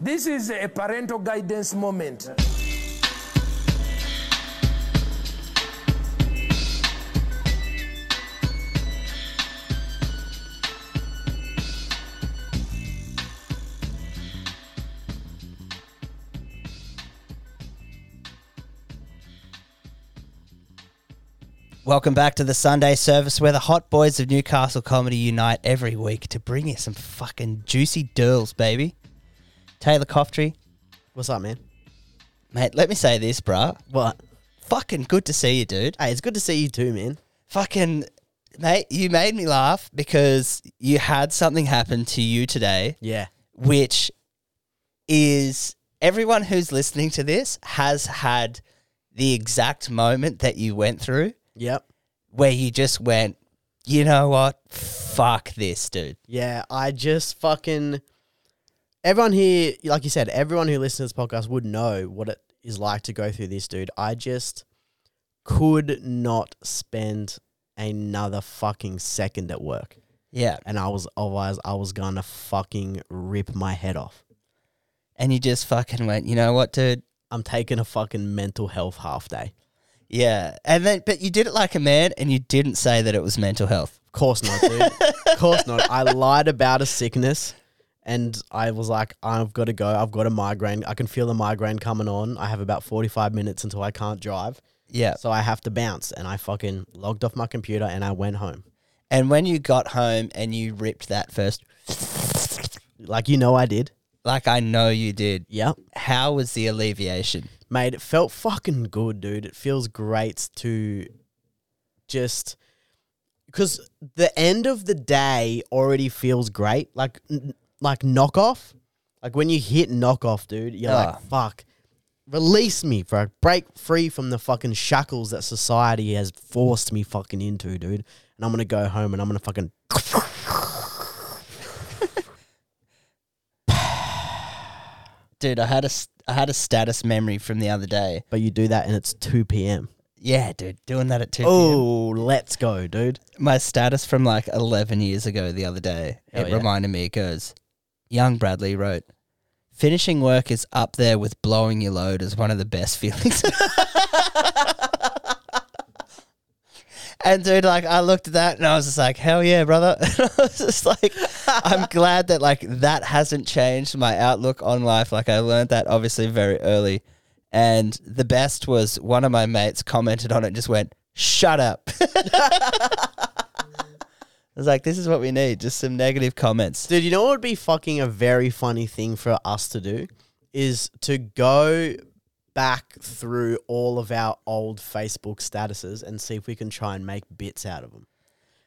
This is a parental guidance moment. Welcome back to the Sunday service where the hot boys of Newcastle Comedy unite every week to bring you some fucking juicy dirls, baby. Taylor Coftry, What's up, man? mate, let me say this, bruh. What? Fucking good to see you, dude. Hey, it's good to see you too, man. Fucking, mate, you made me laugh because you had something happen to you today, Yeah. which is everyone who's listening to this has had the exact moment that you went through Yep. where you just went, you know what? Fuck this, dude. Yeah, I just fucking. Everyone here, like you said, everyone who listens to this podcast would know what it is like to go through this, dude. I just could not spend another fucking second at work. Yeah. And I was, otherwise, I was gonna fucking rip my head off. And you just fucking went, you know what, dude? I'm taking a fucking mental health half day. Yeah. And then, but you did it like a man and you didn't say that it was mental health. Of course not, dude. of course not. I lied about a sickness and I was like, I've got to go. I've got a migraine. I can feel the migraine coming on. I have about 45 minutes until I can't drive. Yeah. So I have to bounce. And I fucking logged off my computer and I went home. And when you got home and you ripped that first, Like, you know, I did. like I know you did, Yep. how was the alleviation? Mate, it felt fucking good, dude. It feels great to just. Because the end of the day already feels great. Like, like knockoff. Like when you hit knockoff, dude, you're Ah. like, fuck. Release me, bro. Break free from the fucking shackles that society has forced me fucking into, dude. And I'm gonna go home and I'm gonna fucking. Dude, I had a, s- I had a status memory from the other day. But you do that and it's 2 p.m. Yeah, dude, doing that at 2 p.m. Oh, let's go, dude. My status from like 11 years ago the other day, it yeah. reminded me, it goes, Young Bradley wrote, finishing work is up there with blowing your load as one of the best feelings. and dude, like I looked at that and I was just like, hell yeah, brother. And I was just like, I'm glad that like that hasn't changed my outlook on life. Like I learned that obviously very early. And the best was one of my mates commented on it and just went, shut up. I was like, this is what we need, just some negative comments. Dude, you know what would be fucking a very funny thing for us to do? Is to go back through all of our old Facebook statuses and see if we can try and make bits out of them.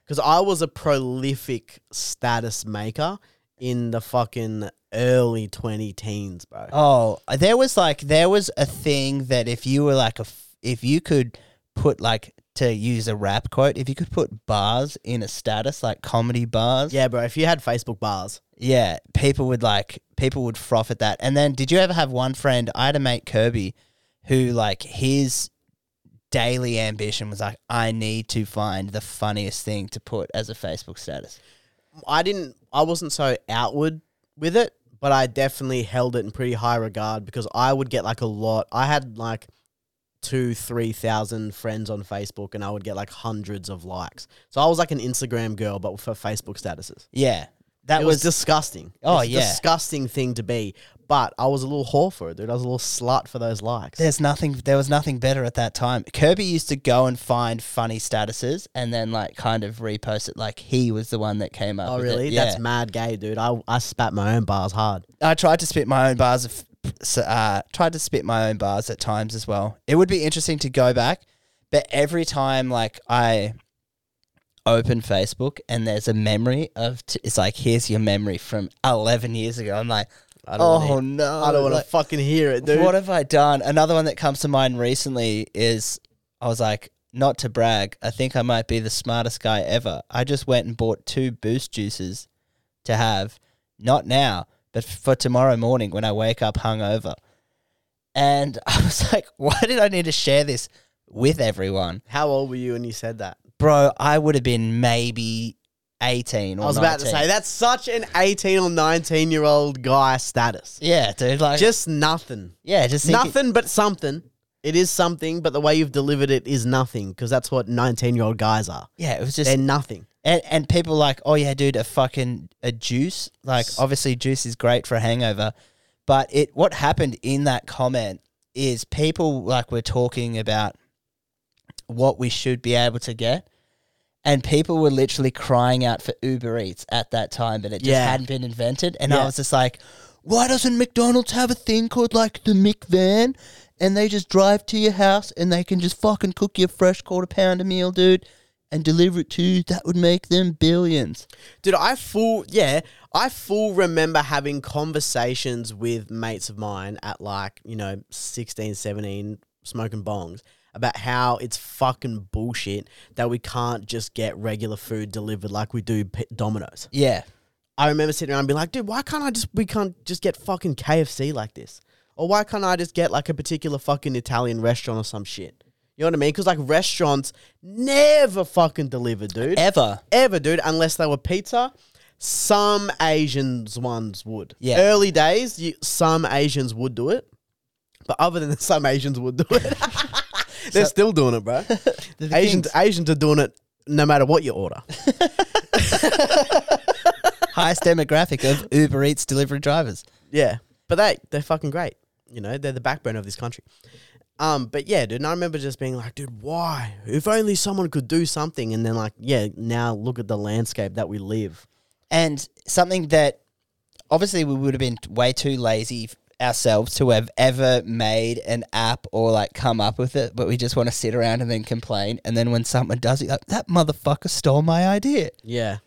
Because I was a prolific status maker in the fucking early 20 teens, bro. Oh, there was like there was a thing that if you were like a f- if you could put like to use a rap quote, if you could put bars in a status like comedy bars, Yeah, bro. If you had Facebook bars, yeah, people would like people would froth at that. And then did you ever have one friend? I had a mate Kirby, who like his daily ambition was like, I need to find the funniest thing to put as a Facebook status. I didn't, I wasn't so outward with it, but I definitely held it in pretty high regard because I would get like a lot. I had like two, three thousand friends on Facebook, and I would get like hundreds of likes. So I was like an Instagram girl, but for Facebook statuses. Yeah, that it was, was, disgusting. Oh, yeah. disgusting thing to be. But I was a little whore for it, dude. I was a little slut for those likes. There's nothing. There was nothing better at that time. Kirby used to go and find funny statuses and then like kind of repost it. Like he was the one that came up. oh with really? Yeah. That's mad gay, dude. I I spat my own bars hard. I tried to spit my own bars. Uh, tried to spit my own bars at times as well. It would be interesting to go back, but every time like I open Facebook and there's a memory of t- it's like here's your memory from 11 years ago. I'm like, I don't oh wanna, no, I don't want to like, fucking hear it, dude. What have I done? Another one that comes to mind recently is I was like, not to brag, I think I might be the smartest guy ever. I just went and bought two boost juices to have, not now, but for tomorrow morning when I wake up hungover. And I was like, why did I need to share this with everyone? How old were you when you said that? Bro, I would have been maybe 18 or I was about to say that's such an 18 or 19 year old guy status. Yeah, dude. Like, Just nothing. yeah, just Nothing but something. It is something, but the way you've delivered it is nothing because that's what 19 year old guys are. Yeah, it was just They're nothing. And and people like, oh yeah, dude, a fucking a juice. Like obviously juice is great for a hangover. But it what happened in that comment is people like were talking about what we should be able to get. And people were literally crying out for Uber Eats at that time, but it just Yeah. hadn't been invented. And Yeah. I was just like, why doesn't McDonald's have a thing called like the McVan? And they just drive to your house and they can just fucking cook you a fresh quarter pounder meal, dude, and deliver it to. That would make them billions. Dude, I full yeah, I full remember having conversations with mates of mine at like, you know, 16, 17 smoking bongs about how it's fucking bullshit that we can't just get regular food delivered like we do P- Domino's. Yeah. I remember sitting around and being like, dude, why can't I just we can't just get fucking KFC like this? Or why can't I just get like a particular fucking Italian restaurant or some shit? You know what I mean? Because like restaurants never fucking deliver, dude Ever. ever, dude, unless they were pizza. Some Asians ones would. Yeah. Early days, you, some Asians would do it. But other than that, some Asians would do it. They're So- still doing it, bro. The Asians, things- Asians are doing it no matter what you order. highest demographic of Uber Eats delivery drivers. Yeah. But they, they're fucking great. You know, they're the backbone of this country. Um, but yeah, dude, and I remember just being like, dude, why? If only someone could do something. And then, like, yeah, now look at the landscape that we live. And something that obviously we would have been way too lazy ourselves to have ever made an app or like come up with it, but we just want to sit around and then complain. And then when someone does it, like, that motherfucker stole my idea. Yeah.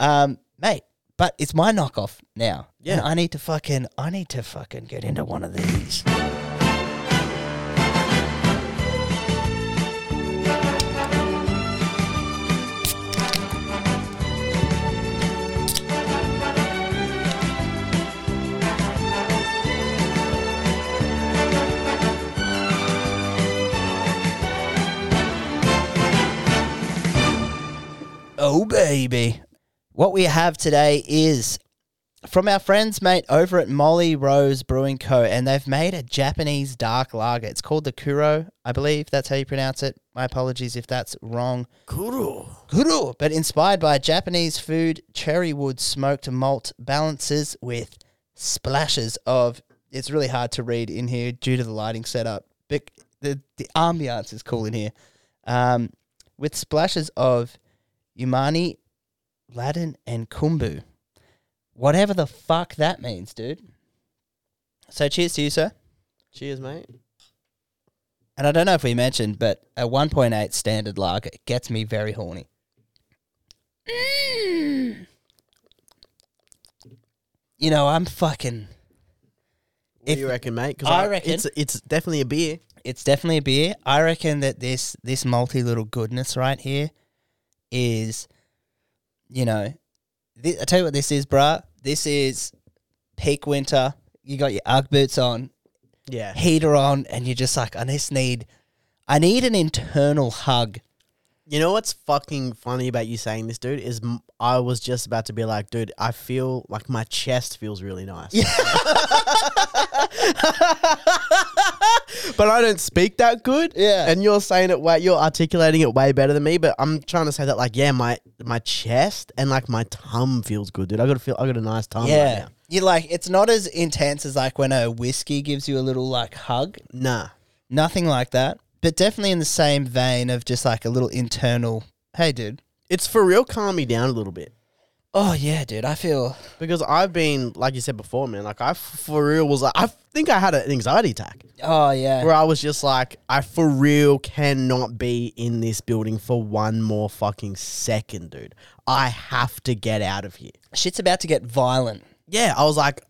Um, mate, but it's my knockoff now. Yeah. And I need to fucking, I need to fucking get into one of these. Oh, baby. What we have today is from our friends, mate, over at Molly Rose Brewing Co. And they've made a Japanese dark lager. It's called the Kuro, I believe. That's how you pronounce it. My apologies if that's wrong. Kuro. Kuro, but inspired by Japanese food, cherry wood smoked malt balances with splashes of. It's really hard to read in here due to the lighting setup. But the the ambiance is cool in here, um, with splashes of umani, ladin, and kumbu. Whatever the fuck that means, dude. So cheers to you, sir. Cheers, mate. And I don't know if we mentioned, but a 1.8 standard lager gets me very horny. Mm. You know, I'm fucking. What If- do you reckon, mate? 'Cause I reckon- it's it's definitely a beer. It's definitely a beer. I reckon that this this multi little goodness right here is, you know, I tell you what this is, bruh. This is peak winter. You got your UGG boots on, Yeah. heater on, and you're just like, I just need, I need an internal hug. You know what's fucking funny about you saying this, dude? Is m- I was just about to be like, dude, I feel like my chest feels really nice. but I don't speak that good. Yeah. And you're saying it way, you're articulating it way better than me. But I'm trying to say that, like, yeah, my my chest and like my tum feels good, dude. I got to feel, I got a nice tum. Yeah. Right now. You like it's not as intense as like when a whiskey gives you a little like hug. Nah. Nothing like that. But definitely in the same vein of just like a little internal hey dude. It's for real calm me down a little bit. Oh yeah, dude. I feel Because I've been, like you said before, man, like I for real was like, I think I had an anxiety attack. Oh yeah. where I was just like, I for real cannot be in this building for one more fucking second, dude. I have to get out of here. Shit's about to get violent. Yeah, I was like,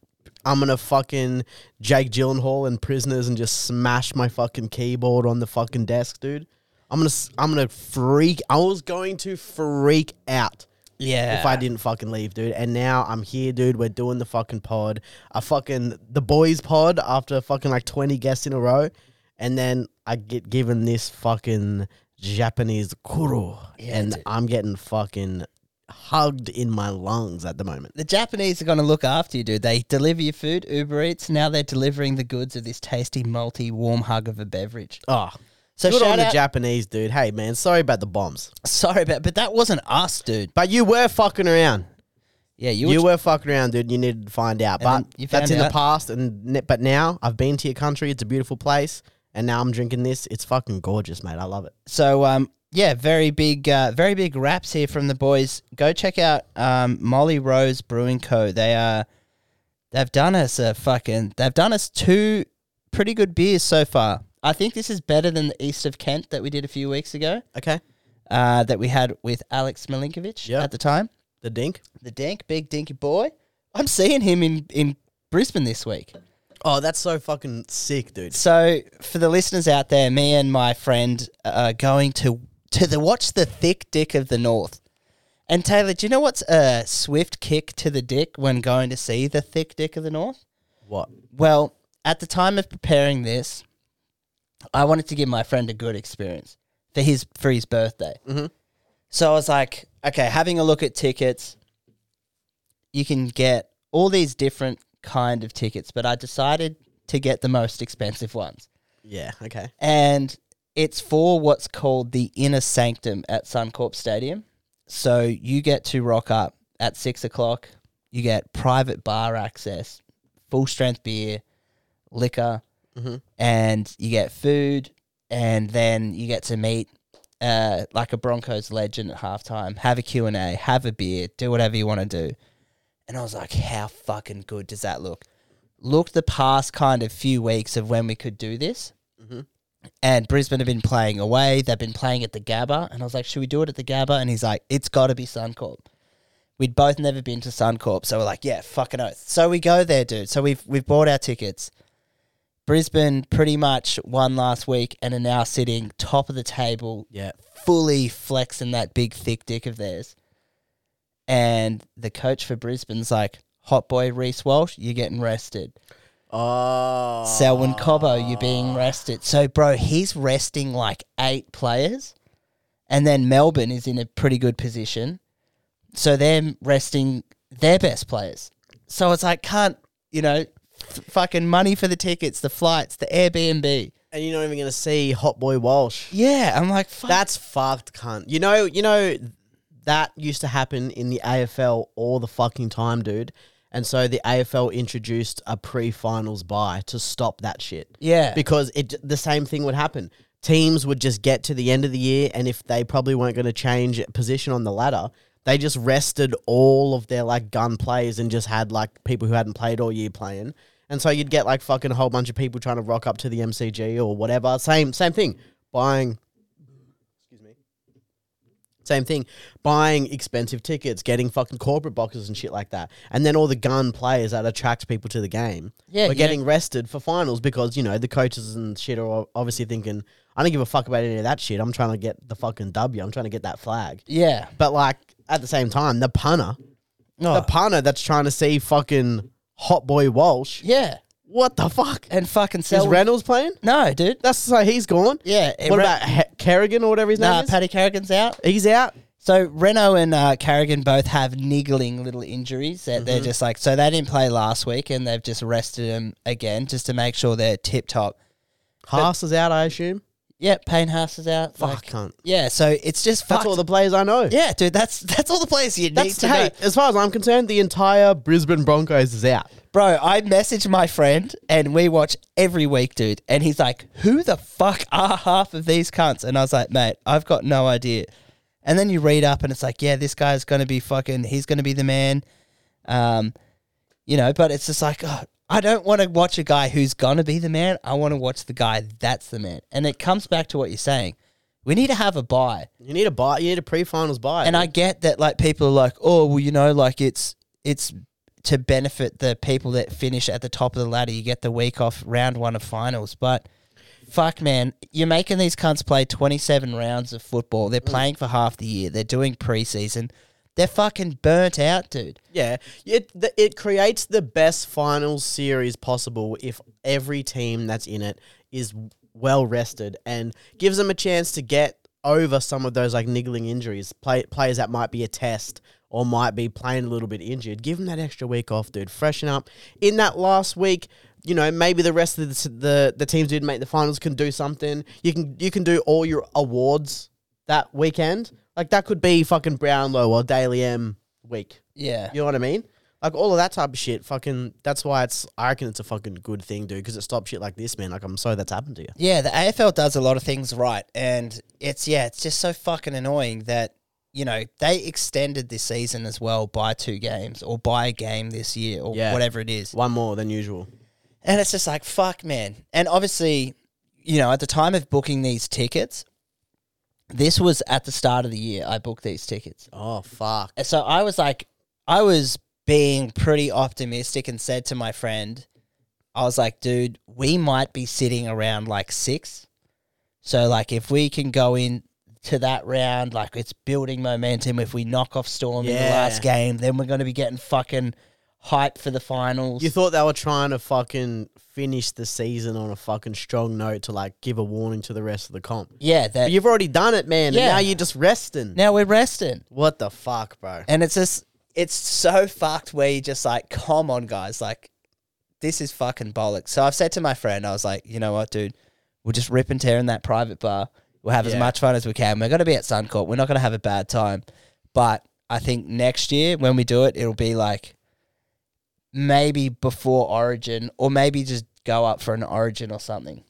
I'm gonna fucking Jake Gyllenhaal and Prisoners and just smash my fucking keyboard on the fucking desk, dude. I'm gonna, I'm gonna freak. I was going to freak out Yeah. if I didn't fucking leave, dude. And now I'm here, dude. We're doing the fucking pod. A fucking the boys pod after fucking like 20 guests in a row. And then I get given this fucking Japanese kuro. Yeah, and dude. I'm getting fucking hugged in my lungs at the moment. The Japanese are going to look after you, dude. They deliver your food, Uber Eats. Now they're delivering the goods of this tasty, multi, warm hug of a beverage. Oh, So good shout on the out- Japanese dude. Hey man, sorry about the bombs, Sorry about, but that wasn't us, dude. but you were fucking around. Yeah, you, You, were. were fucking around, dude. You needed to find out, And but then you that's found in the out. past. And but now I've been to your country. It's a beautiful place, and now I'm drinking this. It's fucking gorgeous, mate. I love it. So um, yeah, very big, uh, very big raps here from the boys. Go check out um, Molly Rose Brewing Co. They are, they've done us a fucking, they've done us two pretty good beers so far. I think this is better than the East of Kent that we did a few weeks ago. Okay, Uh, that we had with Alex Milinkovic Yeah. at the time. the dink. The Dink, big dinky boy. I'm seeing him in in Brisbane this week. Oh, that's so fucking sick, dude. So for the listeners out there, me and my friend are going to to the watch the thick dick of the north. And Taylor, do you know what's a swift kick to the dick when going to see the thick dick of the north? What? Well, at the time of preparing this, I wanted to give my friend a good experience for his for his birthday. Mhm. So I was like, okay, having a look at tickets, you can get all these different kind of tickets, but I decided to get the most expensive ones. Yeah. Okay. And it's for what's called the inner sanctum at Suncorp Stadium. So you get to rock up at six o'clock. You get private bar access, full strength beer, liquor, Mhm. and you get food. And then you get to meet uh, like a Broncos legend at halftime, have a Q&A, have a beer, do whatever you want to do. And I was like, how fucking good does that look? Looked the past kind of few weeks of when we could do this and Brisbane have been playing away. They've been playing at the Gabba, and I was like, "Should we do it at the Gabba?" And he's like, "It's got to be Suncorp." We'd both never been to Suncorp, so we're like, "Yeah, fucking oath." So we go there, dude. So we've we've bought our tickets. Brisbane pretty much won last week and are now sitting top of the table, Yeah. fully flexing that big thick dick of theirs. And the coach for Brisbane's like, "Hot boy Reece Walsh, you're getting rested." Oh. Selwyn Cobbo, you're being rested. So, bro, he's resting like eight players. And then Melbourne is in a pretty good position. So they're resting their best players. So it's like, can't, you know, f- fucking money for the tickets, the flights, the Airbnb. And you're not even gonna see Hot Boy Walsh. Yeah, I'm like, fuck. That's fucked, cunt. You know, you know that used to happen in the AFL all the fucking time, dude. And so the AFL introduced a pre-finals bye to stop that shit. yeah. Because it the same thing would happen. Teams would just get to the end of the year, and if they probably weren't going to change position on the ladder, they just rested all of their like gun players and just had like people who hadn't played all year playing. And so you'd get like fucking a whole bunch of people trying to rock up to the MCG or whatever. Same same thing. Buying same thing, buying expensive tickets, getting fucking corporate boxes and shit like that, and then all the gun players that attract people to the game Yeah, were getting rested for finals because you know the coaches and shit are obviously thinking, I don't give a fuck about any of that shit. I'm trying to get the fucking W. I'm trying to get that flag. yeah. But like at the same time, the punter, Oh, the punter that's trying to see fucking hot boy Walsh. yeah. What the fuck? And fucking Is Selwyn. Reynolds playing? no, dude. That's so he's gone. Yeah. What Re- about he- Carrigan or whatever his Nah, name is? Paddy Carrigan's out. he's out. So Reno and uh, Carrigan both have niggling little injuries that Mm-hmm. they're just like. So they didn't play last week, and they've just rested them again just to make sure they're tip top. Haas is out, I assume. Yep, Payne Haas is out. Fuck, Like, cunt. yeah, so it's just That's fucked. all the players I know. yeah, dude, that's that's all the players you need to hey, know. as far as I'm concerned, the entire Brisbane Broncos is out. Bro, I messaged my friend, and we watch every week, dude. And he's like, "Who the fuck are half of these cunts?" And I was like, "Mate, I've got no idea." And then you read up, and it's like, "Yeah, this guy's gonna be fucking. He's gonna be the man." Um, you know, but it's just like, oh, I don't want to watch a guy who's gonna be the man. I want to watch the guy that's the man. And it comes back to what you're saying. We need to have a bye. You need a bye. You need a pre-finals bye. And I get that like people are like, oh well, you know, like it's it's to benefit the people that finish at the top of the ladder. You get the week off round one of finals, but fuck man, you're making these cunts play 27 rounds of football. They're mm. playing for half the year. They're doing preseason. They're fucking burnt out, dude. Yeah, it the, it creates the best finals series possible if every team that's in it is well rested and gives them a chance to get over some of those like niggling injuries, play, players that might be a test or might be playing a little bit injured, give them that extra week off, dude. Freshen up. In that last week, you know, maybe the rest of the the, the teams who didn't make the finals can do something. You can you can do all your awards that weekend. Like that could be fucking Brownlow or Dally M week. Yeah. You know what I mean? Like all of that type of shit. Fucking. That's why it's. I reckon it's a fucking good thing, dude, because it stops shit like this, man. Like I'm sorry that's happened to you. Yeah, the AFL does a lot of things right, and it's yeah, it's just so fucking annoying that you know they extended this season as well by two games or by a game this year or Yeah. whatever it is, One more than usual. and it's just like fuck, man. And obviously, you know, at the time of booking these tickets, this was at the start of the year. I booked these tickets, Oh fuck. so I was like, I was being pretty optimistic and said to my friend, I was like, dude, we might be sitting around like six. So like if we can go in to that round, like it's building momentum. If we knock off Storm in the Yeah. last game, then we're gonna be getting fucking hype for the finals. You thought they were trying to fucking finish the season on a fucking strong note to like give a warning to the rest of the comp. yeah, that But you've already done it, man. Yeah. And now you're just resting. now we're resting. What the fuck, bro? And it's just it's so fucked where you just like, come on, guys, like this is fucking bollocks. So I've said to my friend, I was like, you know what, dude, we'll just rip and tear in that private bar. We'll have as Yeah. much fun as we can. We're gonna be at Suncorp. We're not gonna have a bad time. But I think next year when we do it, it'll be like maybe before Origin, or maybe just go up for an Origin or something.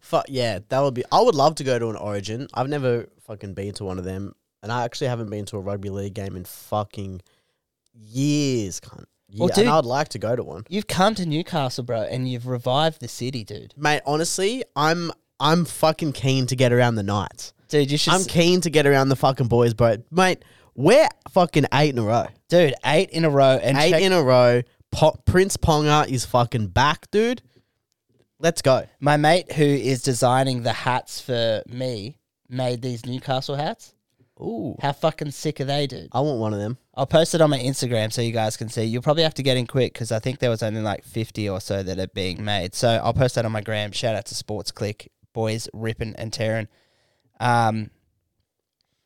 Fuck yeah, that would be. I would love to go to an Origin. I've never fucking been to one of them, and I actually haven't been to a rugby league game in fucking years. Cunt. Well, dude- I'd like to go to one, You've come to Newcastle, bro, and you've revived the city, dude. mate. Honestly, I'm I'm fucking keen to get around the Knights. Dude, you should, I'm s- keen to get around the fucking boys, bro. Mate, we're fucking eight in a row. dude, eight in a row, and eight check- in a row. Po- Prince Ponga is fucking back, dude. Let's go. My mate who is designing the hats for me made these Newcastle hats. Ooh, How fucking sick are they, dude? I want one of them. I'll post it on my Instagram so you guys can see. You'll probably have to get in quick because I think there was only like 50 or so that are being made. So I'll post that on my gram. Shout out to Sports Click. Boys ripping and tearing. Um,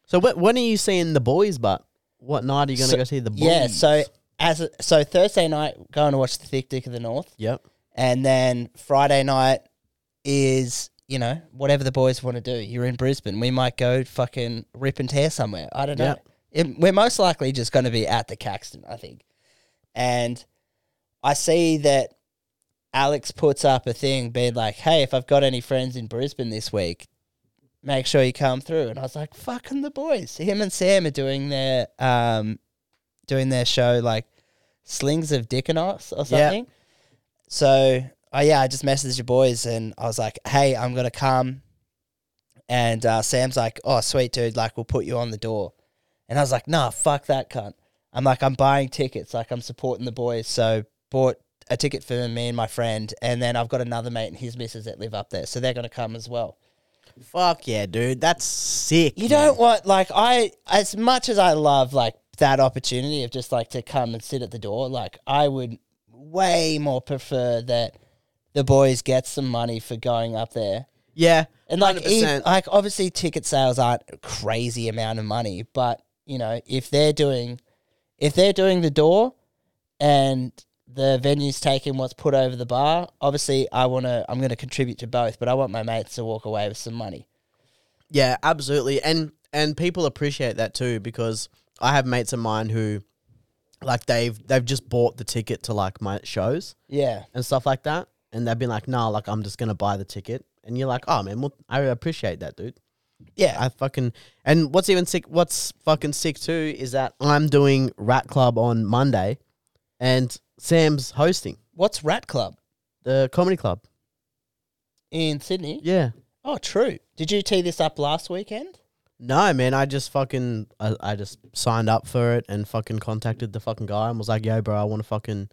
So wh- when are you seeing the boys? But what night are you gonna So- go see the boys? yeah, so as a, so Thursday night, going to watch the Thick Dick of the North. yep. And then Friday night is, you know, whatever the boys want to do. You're in Brisbane. We might go fucking rip and tear somewhere. I don't know. It, we're most likely just going to be at the Caxton, I think. And I see that Alex puts up a thing being like, hey, if I've got any friends in Brisbane this week, make sure you come through. And I was like, fucking the boys. Him and Sam are doing their um doing their show like Slings of dick and Dickonos or something. So oh yeah, I just messaged your boys and I was like, hey, I'm gonna come. And uh, Sam's like, oh sweet dude, like we'll put you on the door. And I was like, nah, fuck that cunt. I'm like, I'm buying tickets, like I'm supporting the boys. So bought a ticket for me and my friend, and then I've got another mate and his missus that live up there, so they're gonna come as well. Fuck yeah, dude. That's sick. You man. don't want like I as much as I love like that opportunity of just like to come and sit at the door, like I would way more prefer that the boys get some money for going up there. Yeah. And like, ev- 100%. like obviously ticket sales aren't a crazy amount of money, but you know, if they're doing if they're doing the door and the venue's taking what's put over the bar, obviously I wanna I'm gonna contribute to both, but I want my mates to walk away with some money. Yeah, absolutely. And and people appreciate that too because I have mates of mine who like they've they've just bought the ticket to like my shows Yeah. and stuff like that. And they've been like, nah, like I'm just gonna buy the ticket. And you're like, oh man, well, I appreciate that, dude. Yeah. I fucking and what's even sick what's fucking sick too is that I'm doing Rat Club on Monday and Sam's hosting What's Rat Club the comedy club. in Sydney? Yeah. Oh, true. Did you tee this up last weekend? No, man, I just fucking I, I just signed up for it and fucking contacted the fucking guy and was like, "Yo, bro, I want to fucking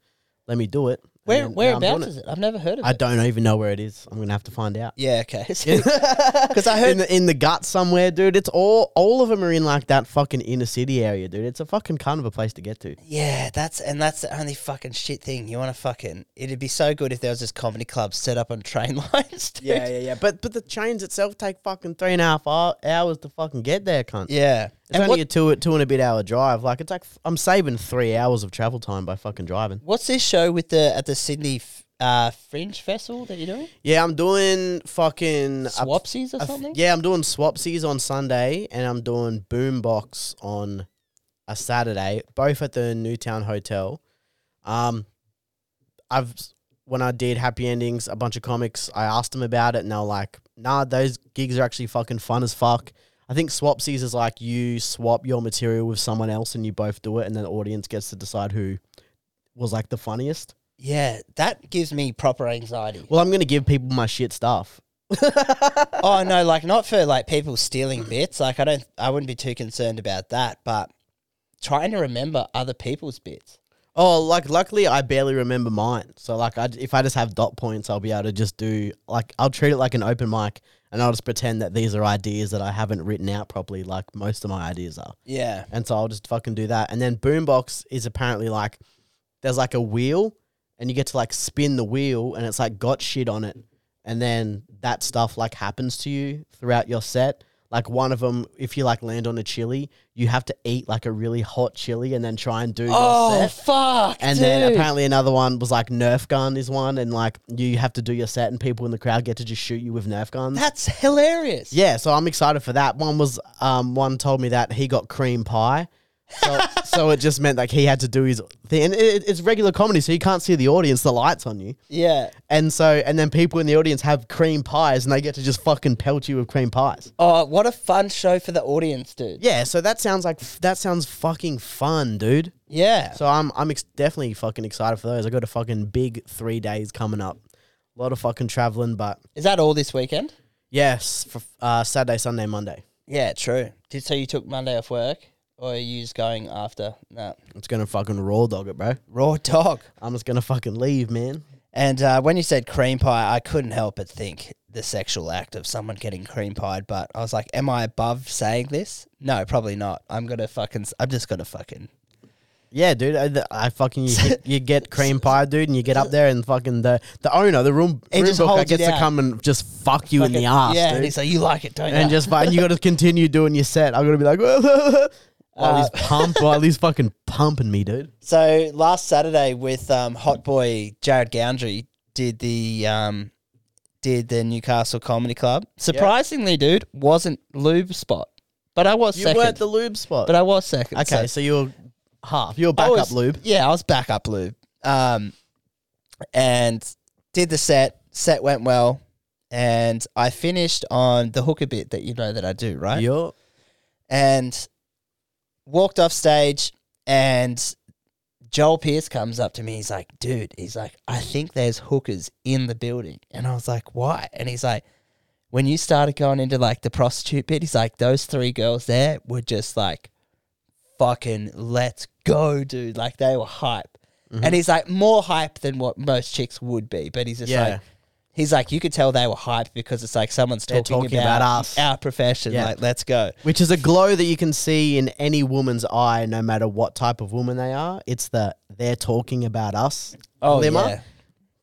let me do it." Where then now I'm doing whereabouts is it? I've never heard of it. I it. don't even know where it is. I'm gonna have to find out. Yeah, okay. Because Because I heard in the, in the gut somewhere, dude. It's all all of them are in like that fucking inner city area, dude. It's a fucking kind of a place to get to. Yeah, that's and that's the only fucking shit thing. You want to fucking. It'd be so good if there was this comedy club set up on train lines. Dude. Yeah, yeah, yeah. But but the trains itself take fucking three and a half hou- hours to fucking get there, cunt. yeah. It's And only what- a two two and a bit hour drive. Like it's like f- I'm saving three hours of travel time by fucking driving. what's this show with the at the Sydney f- uh, Fringe Festival that you're doing? Yeah, I'm doing fucking Swapsies or a something? Yeah, I'm doing Swapsies on Sunday and I'm doing Boombox on a Saturday, both at the Newtown Hotel. Um, I've when I did Happy Endings, a bunch of comics, I asked them about it, and they were like, "Nah, those gigs are actually fucking fun as fuck." I think Swapsies is like you swap your material with someone else, and you both do it, and then the audience gets to decide who was like the funniest. Yeah, that gives me proper anxiety. Well, I'm gonna give people my shit stuff. oh no, like not for like people stealing bits. Like I don't, I wouldn't be too concerned about that. But trying to remember other people's bits. Oh, like luckily I barely remember mine. So like I, if I just have dot points, I'll be able to just do like I'll treat it like an open mic, and I'll just pretend that these are ideas that I haven't written out properly, like most of my ideas are. Yeah. And so I'll just fucking do that. And then Boombox is apparently like there's like a wheel, and you get to like spin the wheel, and it's like got shit on it, and then that stuff like happens to you throughout your set. Like one of them, if you like land on a chili, you have to eat like a really hot chili and then try and do your Oh set. fuck! And then apparently another one was like Nerf gun is one, and like you have to do your set, and people in the crowd get to just shoot you with Nerf guns. that's hilarious. yeah, so I'm excited for that. One was um one told me that he got cream pie, so so it just meant like he had to do his thing, and it, it's regular comedy, so you can't see the audience, the lights on you, Yeah. and so and then people in the audience have cream pies, and they get to just fucking pelt you with cream pies. Oh, what a fun show for the audience, dude. Yeah, so that sounds like that sounds fucking fun, dude. Yeah. So I'm I'm ex- definitely fucking excited for those. I got a fucking big three days coming up. A lot of fucking traveling, but Is that all this weekend? yes, for uh, Saturday, Sunday, Monday. Yeah, true. Did so you took Monday off work, or are you just going after? No. It's gonna fucking raw dog it, bro. Raw dog. I'm just gonna fucking leave, man. And uh, when you said cream pie, I couldn't help but think the sexual act of someone getting cream pied. But I was like, am I above saying this? No, probably not. I'm gonna fucking. I'm just gonna fucking. Yeah, dude. I, I fucking you get, you get cream pie, dude, and you get up there and fucking the the owner, the room, room just booker holds you gets to down. come and just fuck you in the ass, Yeah, dude. and he's like, you like it, don't you? and just fucking, you got to continue doing your set. I'm gonna be like, while Uh, he's pump, while he's fucking pumping me, dude. So last Saturday with um, Hot Boy Jared Goundry did the um, did the Newcastle Comedy Club. Surprisingly, dude, wasn't lube spot, but I was You second. weren't the lube spot. but I was second. okay, so so, you were half. You were I backup was- lube. Yeah, I was backup lube. Um, and did the set. Set went well, and I finished on the hooker bit that you know that I do, right? You're and walked off stage and Joel Pierce comes up to me. He's like, dude, he's like, I think there's hookers in the building. And I was like, why? And he's like, when you started going into like the prostitute bit, he's like, those three girls there were just like, fucking let's go, dude. Like they were hype. Mm-hmm. And he's like, more hype than what most chicks would be. But he's just Yeah. like, he's like, you could tell they were hyped because it's like someone's They're talking, talking about, about us. our profession. Yeah. Like, let's go. Which is a glow that you can see in any woman's eye, no matter what type of woman they are. It's the they're talking about us. Oh, glimmer. yeah.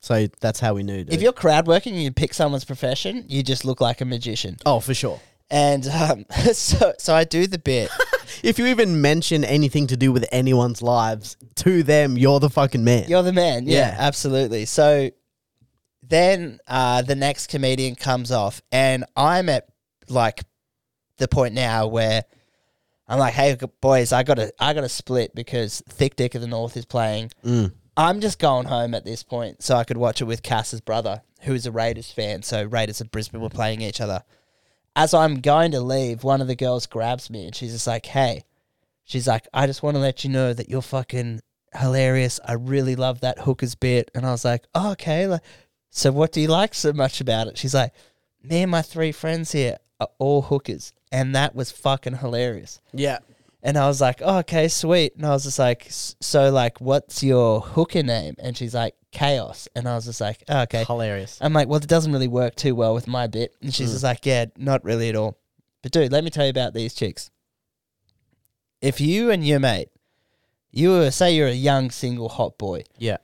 So that's how we knew. Dude. If you're crowd working and you pick someone's profession, you just look like a magician. oh, for sure. And um, so, so I do the bit. If you even mention anything to do with anyone's lives to them, you're the fucking man. You're the man. Yeah, Yeah. absolutely. So then uh, the next comedian comes off, and I'm at like the point now where I'm like, "Hey, boys, I got to, I got to split because Thick Dick of the North is playing." Mm. I'm just going home at this point, so I could watch it with Cass's brother, who is a Raiders fan. So Raiders of Brisbane were playing each other. As I'm going to leave, one of the girls grabs me and she's just like, "Hey," she's like, "I just want to let you know that you're fucking hilarious. I really love that hookers bit." And I was like, oh, "Okay, like, so what do you like so much about it?" She's like, "Me and my three friends here are all hookers," and that was fucking hilarious. Yeah. And I was like, oh, okay, sweet. And I was just like, so like, what's your hooker name? And she's like, Chaos. And I was just like, oh, okay. Hilarious. I'm like, well, it doesn't really work too well with my bit. And she's mm. just like, yeah, not really at all. But dude, let me tell you about these chicks. If you and your mate, you were, say you're a young single hot boy, Yeah.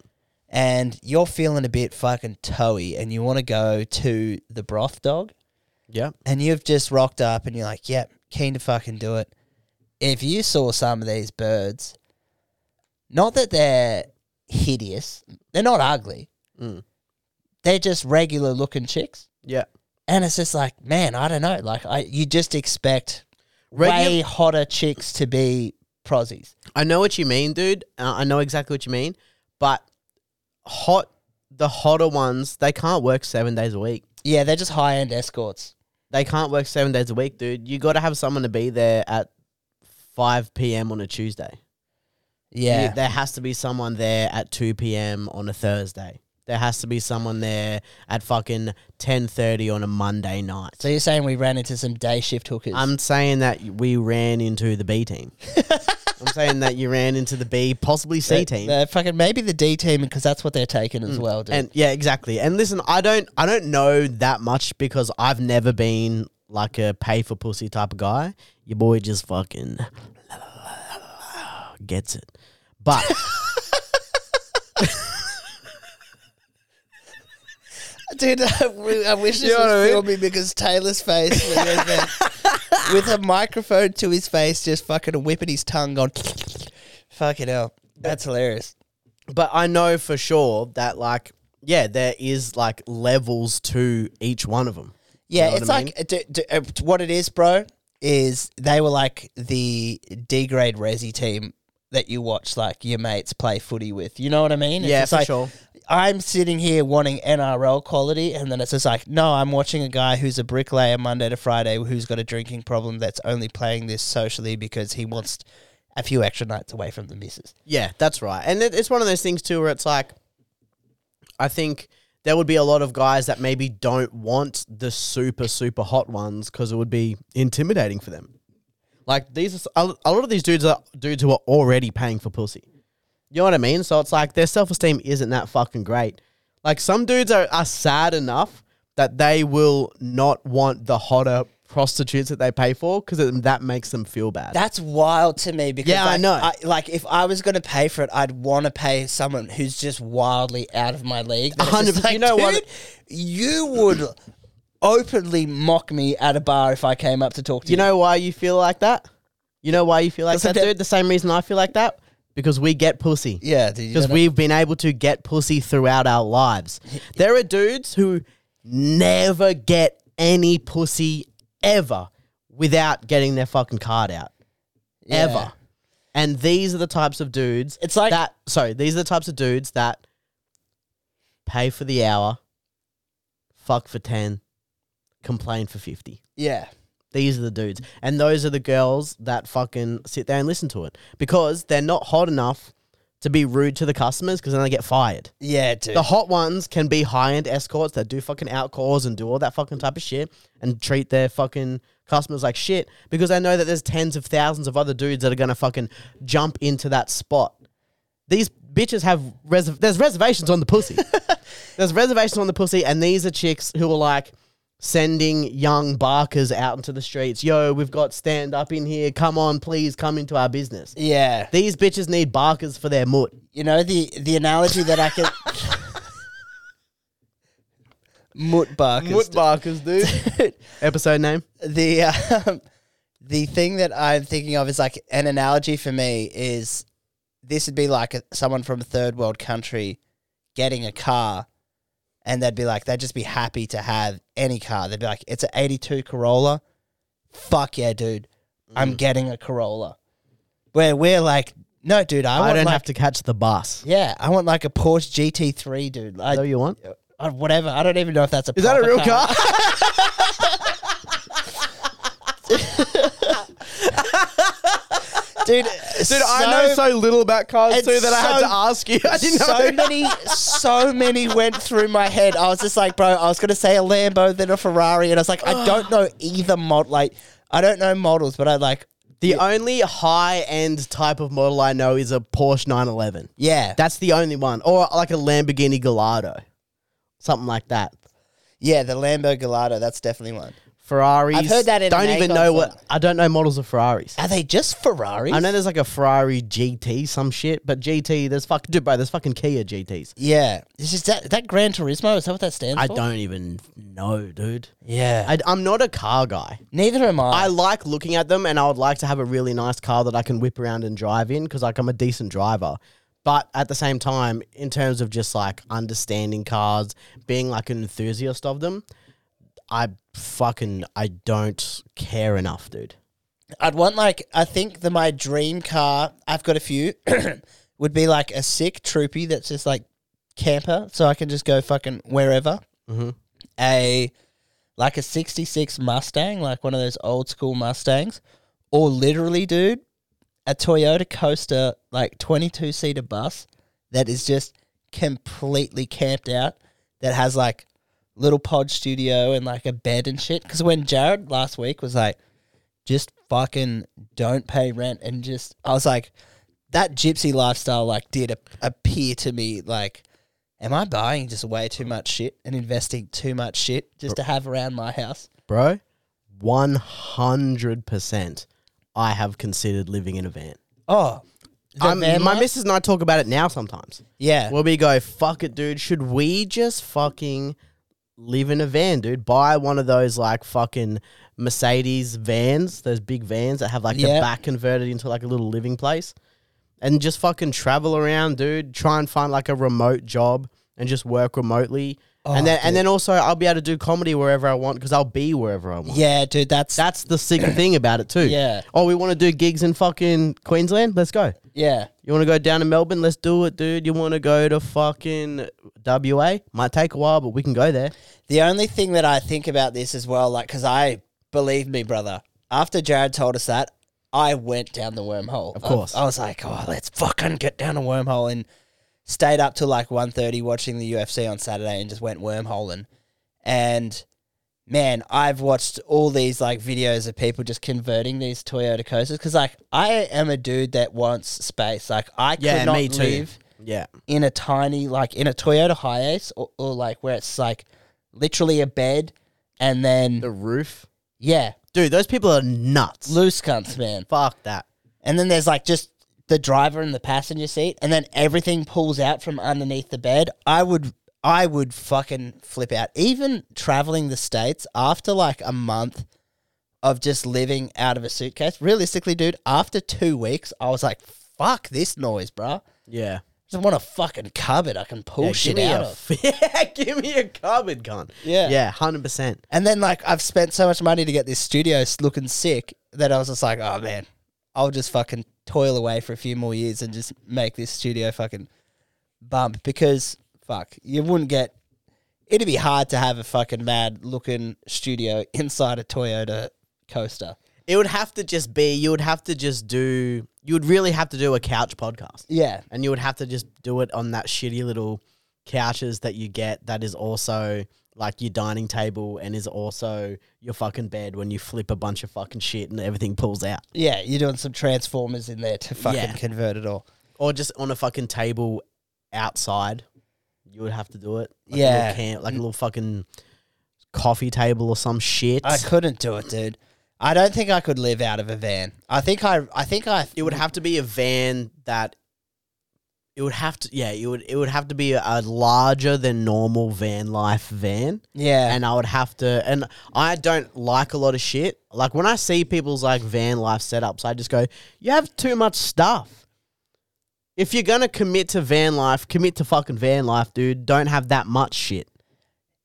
And you're feeling a bit fucking toey and you want to go to the broth dog Yeah. and you've just rocked up and you're like, yep, keen to fucking do it. If you saw some of these birds, not that they're hideous, they're not ugly, Mm. they're just regular looking chicks. Yeah. And it's just like, man, I don't know. Like, I you just expect way hotter chicks to be prozzies. I know what you mean, dude. Uh, I know exactly what you mean. But hot, the hotter ones, they can't work seven days a week. Yeah, they're just high end escorts. They can't work seven days a week, dude. You got to have someone to be there at 5 p.m. on a Tuesday. Yeah. You- there has to be someone there at 2 p.m. on a Thursday. There has to be someone there at fucking 10:30 on a Monday night. so you're saying we ran into some day shift hookers? I'm saying that we ran into the B team. I'm saying that you ran into the B, possibly C team. they're fucking maybe the D team because that's what they're taking as mm. well, dude. And yeah, exactly. And listen, I don't I don't know that much because I've never been like a pay for pussy type of guy. Your boy just fucking gets it. But Dude, I w- I wish this You know what I was mean? filming because Taylor's face when he was with a microphone to his face, just fucking whipping his tongue, going, fucking hell. That's hilarious. but I know for sure that like yeah, there is like levels to each one of them. Yeah, know what it's I mean? like d- d- uh, what it is, bro. Is they were like the D grade resi team that you watch like your mates play footy with. You know what I mean? It's Yeah, for like, sure. I'm sitting here wanting NRL quality, and then it's just like, no, I'm watching a guy who's a bricklayer Monday to Friday who's got a drinking problem that's only playing this socially because he wants a few extra nights away from the missus. Yeah, that's right. And it, it's one of those things too where it's like, I think there would be a lot of guys that maybe don't want the super super hot ones because it would be intimidating for them. Like these, are, a lot of these dudes are dudes who are already paying for pussy. You know what I mean? So it's like their self esteem isn't that fucking great. Like some dudes are, are sad enough that they will not want the hotter prostitutes that they pay for because that makes them feel bad. That's wild to me because Yeah, I like, know. like if I was going to pay for it, I'd want to pay someone who's just wildly out of my league. Hundred percent. You know what? You would openly mock me at a bar if I came up to talk to you. You know why you feel like that? You know why you feel like Doesn't that, that- dude? The same reason I feel like that? Because we get pussy. Yeah, you Because we've been able to get pussy throughout our lives. There are dudes who never get any pussy ever without getting their fucking card out. Yeah. Ever. And these are the types of dudes It's like that sorry, these are the types of dudes that pay for the hour, fuck for ten, complain for fifty. yeah, These are the dudes. And those are the girls that fucking sit there and listen to it because they're not hot enough to be rude to the customers because then they get fired. yeah, dude. The hot ones can be high end escorts that do fucking out calls and do all that fucking type of shit and treat their fucking customers like shit because they know that there's tens of thousands of other dudes that are gonna fucking jump into that spot. These bitches have res- there's reservations on the pussy. there's reservations on the pussy, and these are chicks who are like sending young barkers out into the streets. Yo, we've got stand up in here. Come on, please come into our business. yeah, These bitches need barkers for their moot. you know the the analogy that I can. Mut barkers. Moot barkers, dude. Episode name. the um, the thing that I'm thinking of is like an analogy for me is this would be like a, someone from a third world country getting a car, and they'd be like they'd just be happy to have any car. They'd be like, it's an '82 Corolla. Fuck yeah, dude! I'm getting a Corolla. Where we're like, no, dude, I, I, want don't like, have to catch the bus. Yeah, I want like a Porsche GT3, dude. I, Is that what you want? uh, whatever. I don't even know if that's a. Is that a proper real car? dude? Dude, I know so little about cars too that I had to ask you. I didn't so know. many, so many went through my head. I was just like, bro, I was gonna say a Lambo, then a Ferrari, and I was like, I don't know either mod. Like, I don't know models, but I like The only high end type of model I know is a Porsche 911. Yeah, That's the only one, or like a Lamborghini Gallardo, something like that. yeah, the Lambo Gallardo. That's definitely one. Ferraris. I've heard that in Don't an even Aegon know what. I don't know models of Ferraris. Are they just Ferraris? I know there's like a Ferrari GT, some shit, but GT, there's fuck, dude, bro, there's fucking Kia GTs. Yeah, is is that that Gran Turismo? Is that what that stands for? I for? don't even know, dude. Yeah, I, I'm not a car guy. neither am I. I like looking at them, and I would like to have a really nice car that I can whip around and drive in because, like, I'm a decent driver. But at the same time, in terms of just like understanding cars, being like an enthusiast of them, I fucking I don't care enough, dude. I'd want like I think the my dream car. I've got a few. would be like a sick troopy that's just like camper, so I can just go fucking wherever. Mhm. A like a '66 Mustang, like one of those old school Mustangs, or literally, dude, a Toyota Coaster, like 22 seater bus that is just completely camped out. That has like little pod studio and like a bed and shit. Because when Jared last week was like, just fucking don't pay rent and just I was like that gypsy lifestyle like did a- appear to me like am I buying just way too much shit and investing too much shit just to have around my house? Bro, 100% I have considered living in a van. Oh, I'm, van my life? missus and I talk about it now sometimes. yeah, Where we go, fuck it, dude. Should we just fucking live in a van, dude? Buy one of those like fucking Mercedes vans, those big vans that have like the back converted into like a little living place, and just fucking travel around, dude. Try and find like a remote job and just work remotely. and Oh, then and then also I'll be able to do comedy wherever I want because I'll be wherever I want. yeah, dude, that's That's the sick thing about it too. Yeah. Oh, we want to do gigs in fucking Queensland? Let's go. yeah, You want to go down to Melbourne? Let's do it, dude. You want to go to fucking WA? Might take a while, but we can go there. The only thing that I think about this as well, like, because I believe me, brother. After Jared told us that, I went down the wormhole. Of course. I, was like, oh, let's fucking get down a wormhole, and stayed up till like 1.30 watching the UFC on Saturday, and just went wormholing. And man, I've watched all these like videos of people just converting these Toyota coasters because, like, I am a dude that wants space. Like, I could Yeah, not me too. live Yeah. in a tiny like in a Toyota Hiace or, or like where it's like literally a bed and then The roof. yeah Dude, those people are nuts. loose cunts man Fuck that. and then there's like just the driver in the passenger seat and then everything pulls out from underneath the bed I would I would fucking flip out even traveling the states after like a month of just living out of a suitcase realistically dude after 2 weeks I was like fuck this noise bruh Yeah. I just want a fucking cupboard I can pull yeah shit me out a, of yeah, give me a cupboard, gun. Yeah. Yeah, 100%. And then like I've spent so much money to get this studio s- looking sick that I was just like, oh man, I'll just fucking toil away for a few more years and just make this studio fucking bump because fuck, you wouldn't get. It'd be hard to have a fucking mad looking studio inside a Toyota coaster. It would have to just be, you would have to just do, you would really have to do a couch podcast. Yeah, And you would have to just do it on that shitty little couches that you get that is also like your dining table and is also your fucking bed when you flip a bunch of fucking shit and everything pulls out. yeah, you're doing some transformers in there to fucking Yeah. convert it all. Or just on a fucking table outside. You would have to do it. Like A Yeah. little camp, like a mm. little fucking coffee table or some shit. I couldn't do it, dude. I don't think I could live out of a van. I think I, I think I, it would have to be a van that it would have to yeah, it would it would have to be a, a larger than normal van life van. yeah, and I would have to. And I don't like a lot of shit. Like when I see people's like van life setups, I just go, "You have too much stuff." If you're gonna commit to van life, commit to fucking van life, dude. Don't have that much shit.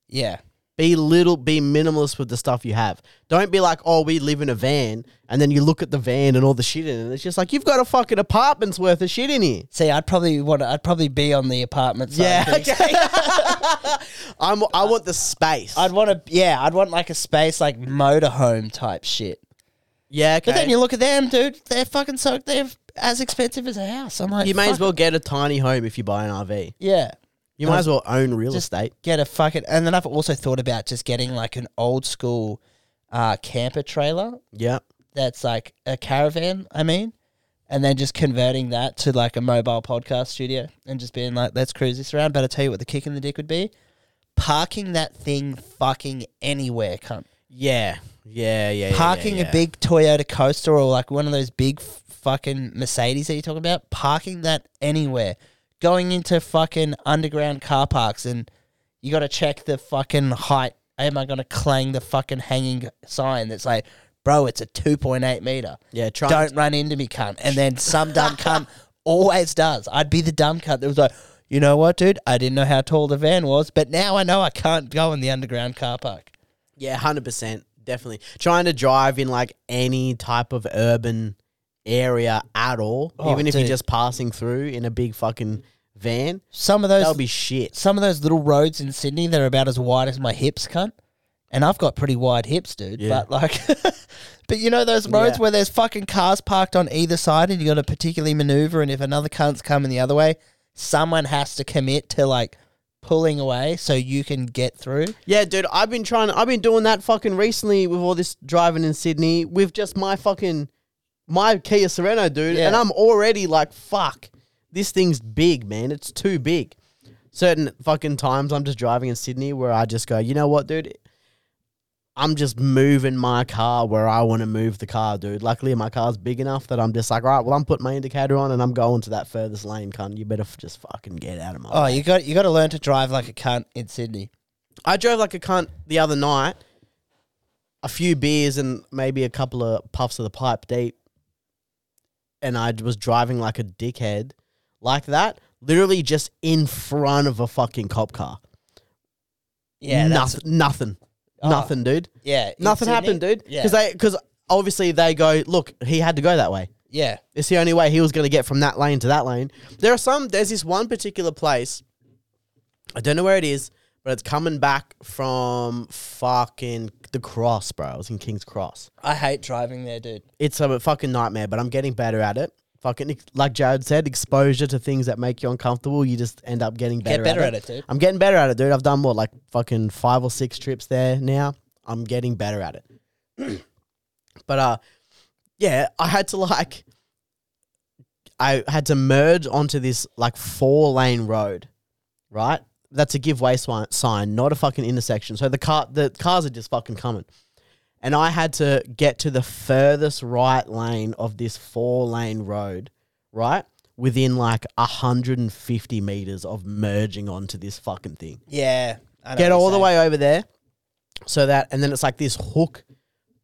yeah. Be little, be minimalist with the stuff you have. Don't be like, "Oh, we live in a van," and then you look at the van and all the shit in it. And it's just like you've got a fucking apartment's worth of shit in here. See, I'd probably want. I'd probably be on the apartment side. Yeah, of things. okay. I'm. I want the space. I'd want to. Yeah, I'd want like a space like motorhome type shit. yeah, okay. But then you look at them, dude. They're fucking so. They're as expensive as a house. I'm like, you may as fuck well get a tiny home if you buy an RV. Yeah. You might as well own real Just estate. get a fucking. And then I've also thought about just getting like an old school uh, camper trailer Yeah. that's like a caravan. I mean, and then just converting that to like a mobile podcast studio and just being like, let's cruise this around. But I tell you what, the kick in the dick would be parking that thing fucking anywhere. Cunt. Yeah, yeah, yeah. yeah, Parking yeah, a big Toyota Coaster or like one of those big f- fucking Mercedes that you're talking about. Parking that anywhere. Going into fucking underground car parks and you got to check the fucking height. Am I going to clang the fucking hanging sign that's like, bro, it's a 2.8 meter. yeah. Try Don't run into me, cunt. And then some dumb cunt always does. I'd be the dumb cunt that was like, you know what, dude? I didn't know how tall the van was, but now I know I can't go in the underground car park. Yeah, hundred percent, definitely. Trying to drive in like any type of urban area at all, Oh, even if you're just passing through in a big fucking van, Some of those that'll be shit. some of those little roads in Sydney, they're about as wide as my hips, cunt. And I've got pretty wide hips, dude. Yeah. But like, but you know those roads Yeah. where there's fucking cars parked on either side, and you got to particularly maneuver. And if another cunt's coming the other way, someone has to commit to like pulling away so you can get through. Yeah, dude, I've been trying. I've been doing that fucking recently with all this driving in Sydney with just my fucking my Kia Sorento, dude, Yeah. and I'm already like, fuck, this thing's big, man. It's too big. Certain fucking times I'm just driving in Sydney where I just go, you know what, dude. I'm just moving my car where I want to move the car, dude. Luckily, my car's big enough that I'm just like, all right, well, I'm putting my indicator on and I'm going to that furthest lane, cunt. You better f- just fucking get out of my Oh, you got you got to learn to drive like a cunt in Sydney. I drove like a cunt the other night. A few beers and maybe a couple of puffs of the pipe deep, and I was driving like a dickhead, like that. Literally just in front of a fucking cop car. Yeah, that's nothing, nothing, Oh. nothing, dude. yeah. in nothing Sydney? happened, dude. Yeah, Because they, because obviously they go, look, he had to go that way. yeah. It's the only way he was going to get from that lane to that lane. There are some. There's this one particular place. I don't know where it is, but it's coming back from fucking the cross, bro. I was in King's Cross. I hate driving there, dude. It's a fucking nightmare, but I'm getting better at it. Fucking like Jared said, exposure to things that make you uncomfortable, you just end up getting better. Get better at, at it, dude. I'm getting better at it, dude. I've done what like fucking five or six trips there now. I'm getting better at it. but uh yeah, I had to like I had to merge onto this like four lane road, right? That's a give way sign, not a fucking intersection. So the car the cars are just fucking coming. And I had to get to the furthest right lane of this four lane road, right? Within like 150 meters of merging onto this fucking thing Yeah. Get all the way over there so that and then it's like this hook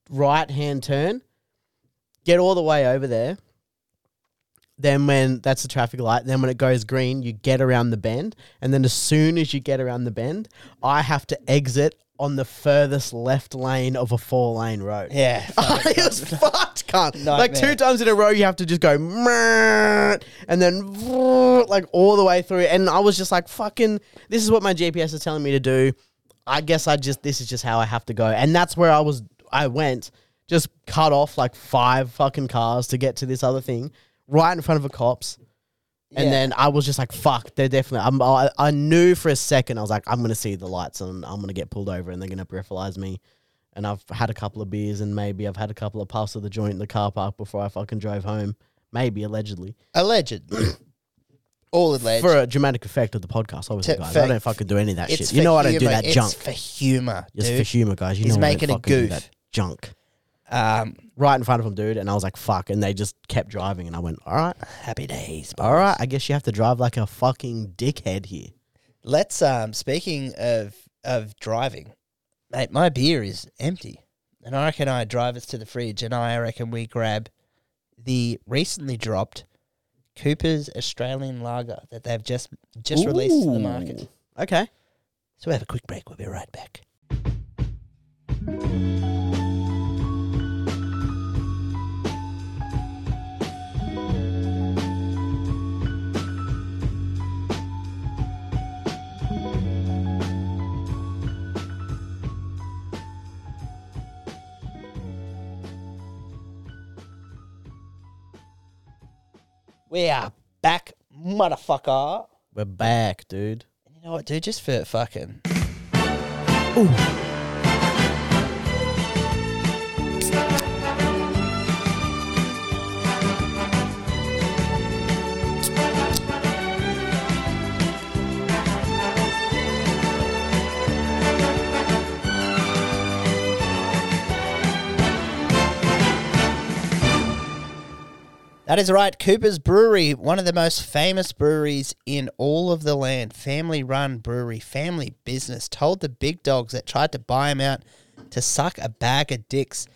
right hand turn get all the way over there then when that's the traffic light then when it goes green you get around the bend and then as soon as you get around the bend i have to exit on the furthest left lane of a four lane road Yeah. it was fucked, cunt. Like two times in a row, you have to just go, and then like all the way through. And I was just like, fucking, this is what my GPS is telling me to do. I guess I just, this is just how I have to go. And that's where I was, I went, just cut off like five fucking cars to get to this other thing right in front of a cops. And Yeah. then I was just like, fuck, they're definitely, I'm, I, I knew for a second, I was like, I'm going to see the lights and I'm going to get pulled over and they're going to breathalyze me and I've had a couple of beers and maybe I've had a couple of puffs of the joint in the car park before I fucking drove home. Maybe allegedly Alleged. All alleged. for a dramatic effect of the podcast. Obviously, To- guys, for- I don't fucking do any of that it's shit. You know I don't do humour. that it's junk. for humor, Just dude. for humor, guys. You He's know I don't making a fucking do goof. that junk Um, right in front of him, dude. And I was like, fuck. And they just kept driving, and I went, all right, happy days. all right. I guess you have to drive like a fucking dickhead here. Let's um speaking of of driving, mate, my beer is empty. And I reckon I drive us to the fridge and I reckon we grab the recently dropped Cooper's Australian Lager that they've just just released to the market. Okay. So we have a quick break, we'll be right back. We are back, motherfucker. We're back, dude. And you know what, dude? Just for fucking. That is right. Cooper's Brewery, one of the most famous breweries in all of the land. Family run brewery, family business. Told the big dogs that tried to buy him out to suck a bag of dicks.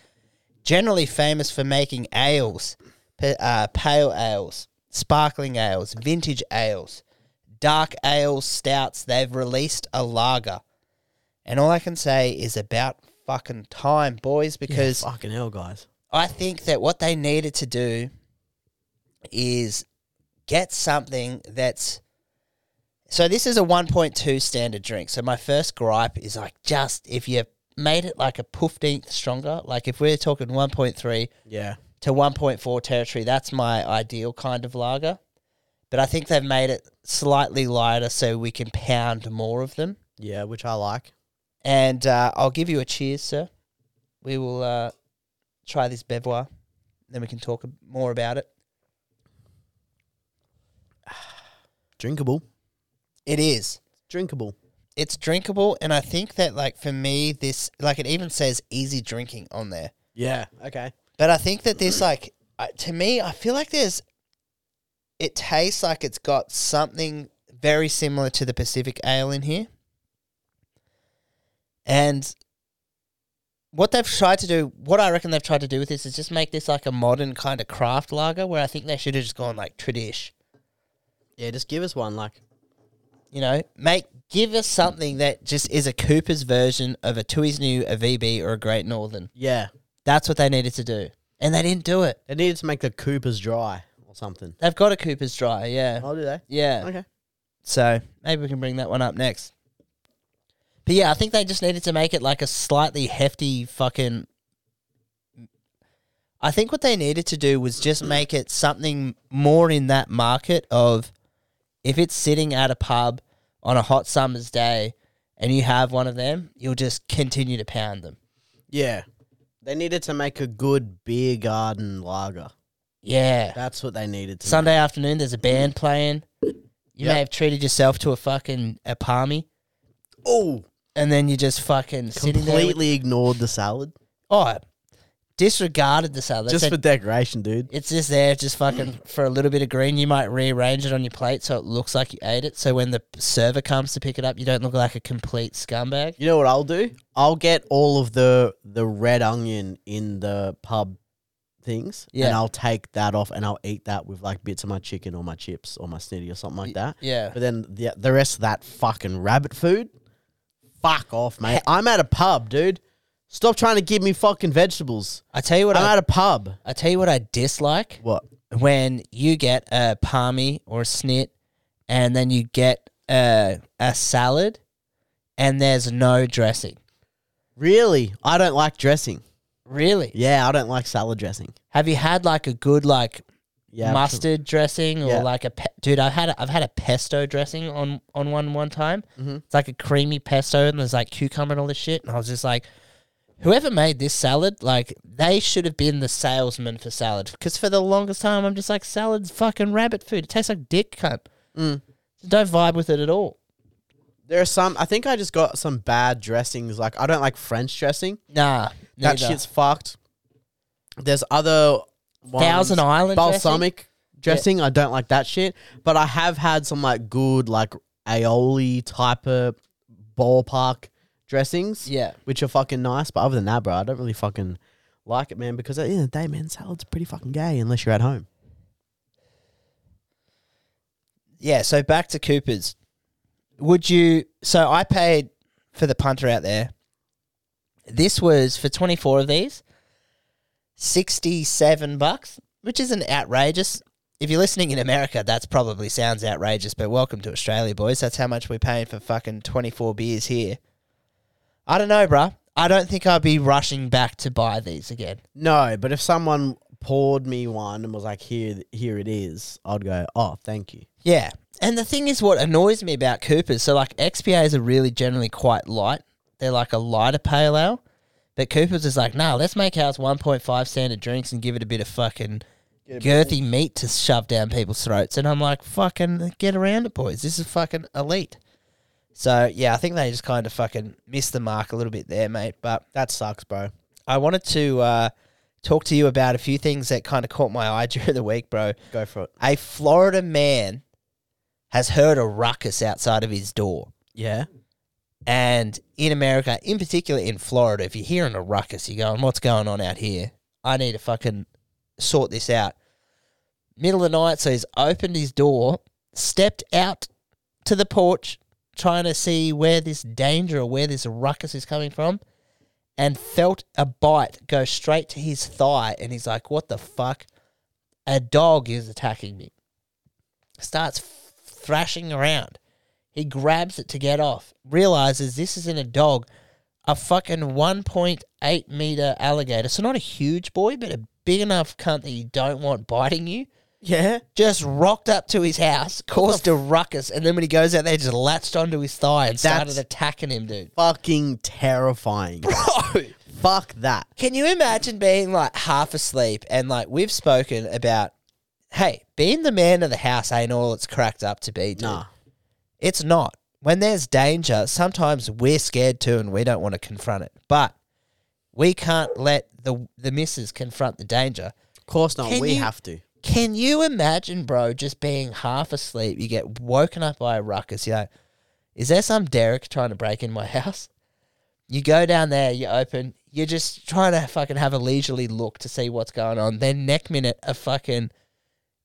Generally famous for making ales, uh, pale ales, sparkling ales, vintage ales, dark ales, stouts. They've released a lager. And all I can say is about fucking time, boys, because fucking hell, guys. I think that what they needed to do is get something that's so this is a 1.2 standard drink. So my first gripe is like just if you made it like a fifteenth stronger, like if we're talking 1.3 Yeah. to 1.4 territory, that's my ideal kind of lager. But I think they've made it slightly lighter so we can pound more of them. Yeah, which I like. And uh, I'll give you a cheers, sir. We will uh, try this Bevois, then we can talk more about it. Drinkable. It is. Drinkable. It's drinkable, and I think that like for me, this like it even says easy drinking on there. Yeah. Okay. But I think that this like uh, to me, I feel like there's. It tastes like it's got something very similar to the Pacific Ale in here, and what they've tried to do, what I reckon they've tried to do with this is just make this like a modern kind of craft lager, where I think they should have just gone like tradish. Yeah, just give us one. Like, You know, make give us something that just is a Cooper's version of a Tooheys New, a VB, or a Great Northern. yeah, That's what they needed to do, and they didn't do it. they needed to make the Coopers dry or something. They've got a Cooper's Dry, yeah, Oh, do they? yeah. Okay. So maybe we can bring that one up next. But yeah, I think they just needed to make it like a slightly hefty fucking. I think what they needed to do was just make it something more in that market of if it's sitting at a pub on a hot summer's day and you have one of them, you'll just continue to pound them. Yeah. They needed to make a good beer garden lager. Yeah. That's what they needed to. Sunday afternoon, there's a band playing. You Yep. may have treated yourself to a fucking a palmy, Oh, and then you just fucking sitting there. with- completely ignored the salad Oh, disregarded the salad. They just said, for decoration, dude. it's just there, just fucking for a little bit of green. You might rearrange it on your plate so it looks like you ate it. So when the server comes to pick it up, you don't look like a complete scumbag. You know what I'll do? I'll get all of the the red onion in the pub things, Yeah. and I'll take that off, and I'll eat that with like bits of my chicken or my chips or my snitty or something like that. Yeah, But then the the rest of that fucking rabbit food, fuck off, mate. I'm at a pub, dude. Stop trying to give me fucking vegetables. I tell you what. I'm I, at a pub. I tell you what. I dislike What? when you get a palmy or a snit, and then you get a a salad, and there's no dressing. Really? I don't like dressing. Really? Yeah, I don't like salad dressing. Have you had like a good like Yeah, mustard dressing or Yeah. like a pe- dude? I've had a, I've had a pesto dressing on on one one time. Mhm. It's like a creamy pesto and there's like cucumber and all this shit. And I was just like, whoever made this salad, like they should have been the salesman for salad. Because for the longest time, I'm just like salad's fucking rabbit food. It tastes like dick cunt. Mm. Don't vibe with it at all. There are some. I think I just got some bad dressings. Like I don't like French dressing. Nah, That neither. shit's fucked. There's other ones. Thousand Island dressing? balsamic dressing. I don't like that shit. But I have had some like good like aioli type of ballpark dressings, Yeah, which are fucking nice. But other than that, bro, I don't really fucking like it, man. Because at the end of the day, man, salad's pretty fucking gay unless you're at home. yeah. So back to Cooper's. Would you? So I paid for the punter out there. This was for twenty four of these, sixty seven bucks, which isn't outrageous. If you're listening in America, that's probably sounds outrageous. But welcome to Australia, boys. That's how much we're paying for fucking twenty four beers here. I don't know, bruh. I don't think I'd be rushing back to buy these again. No, but if someone poured me one and was like, "Here, here it is," I'd go, "Oh, thank you." Yeah. And the thing is, what annoys me about Coopers, so like XPAs are really generally quite light. They're like a lighter pale ale. But Coopers is like, nah, let's make ours 1.5 standard drinks and give it a bit of fucking girthy meat to shove down people's throats. And I'm like, fucking get around it, boys. This is fucking elite. So, yeah, I think they just kind of fucking missed the mark a little bit there, mate. But That sucks, bro. I wanted to uh, talk to you about a few things that kind of caught my eye during the week, bro. Go for it. A Florida man has heard a ruckus outside of his door. Yeah. And in America, in particular in Florida, if you're hearing a ruckus, you're going, what's going on out here? I need to fucking sort this out. Middle of the night, so he's opened his door, stepped out to the porch, trying to see where this danger or where this ruckus is coming from, and felt a bite go straight to his thigh. And he's like, what the fuck? A dog is attacking me. Starts thrashing around. He grabs it to get off, realizes this isn't a dog, a fucking 1.8 meter alligator. So, not a huge boy, but a big enough cunt that you don't want biting you. Yeah. Just rocked up to his house, caused a ruckus, and then when he goes out there, just latched onto his thigh and started That's- attacking him, dude. Fucking terrifying. Bro! Fuck that. Can you imagine being like half asleep and like we've spoken about, hey, being the man of the house ain't all it's cracked up to be, dude. Nah. It's not. When there's danger, sometimes we're scared too and we don't want to confront it. But we can't let the the missus confront the danger. Of course not. Can we you- have to. Can you imagine, bro, just being half asleep? You get woken up by a ruckus. You're like, is there some Derek trying to break in my house? You go down there, you open, you're just trying to fucking have a leisurely look to see what's going on. Then, next minute, a fucking,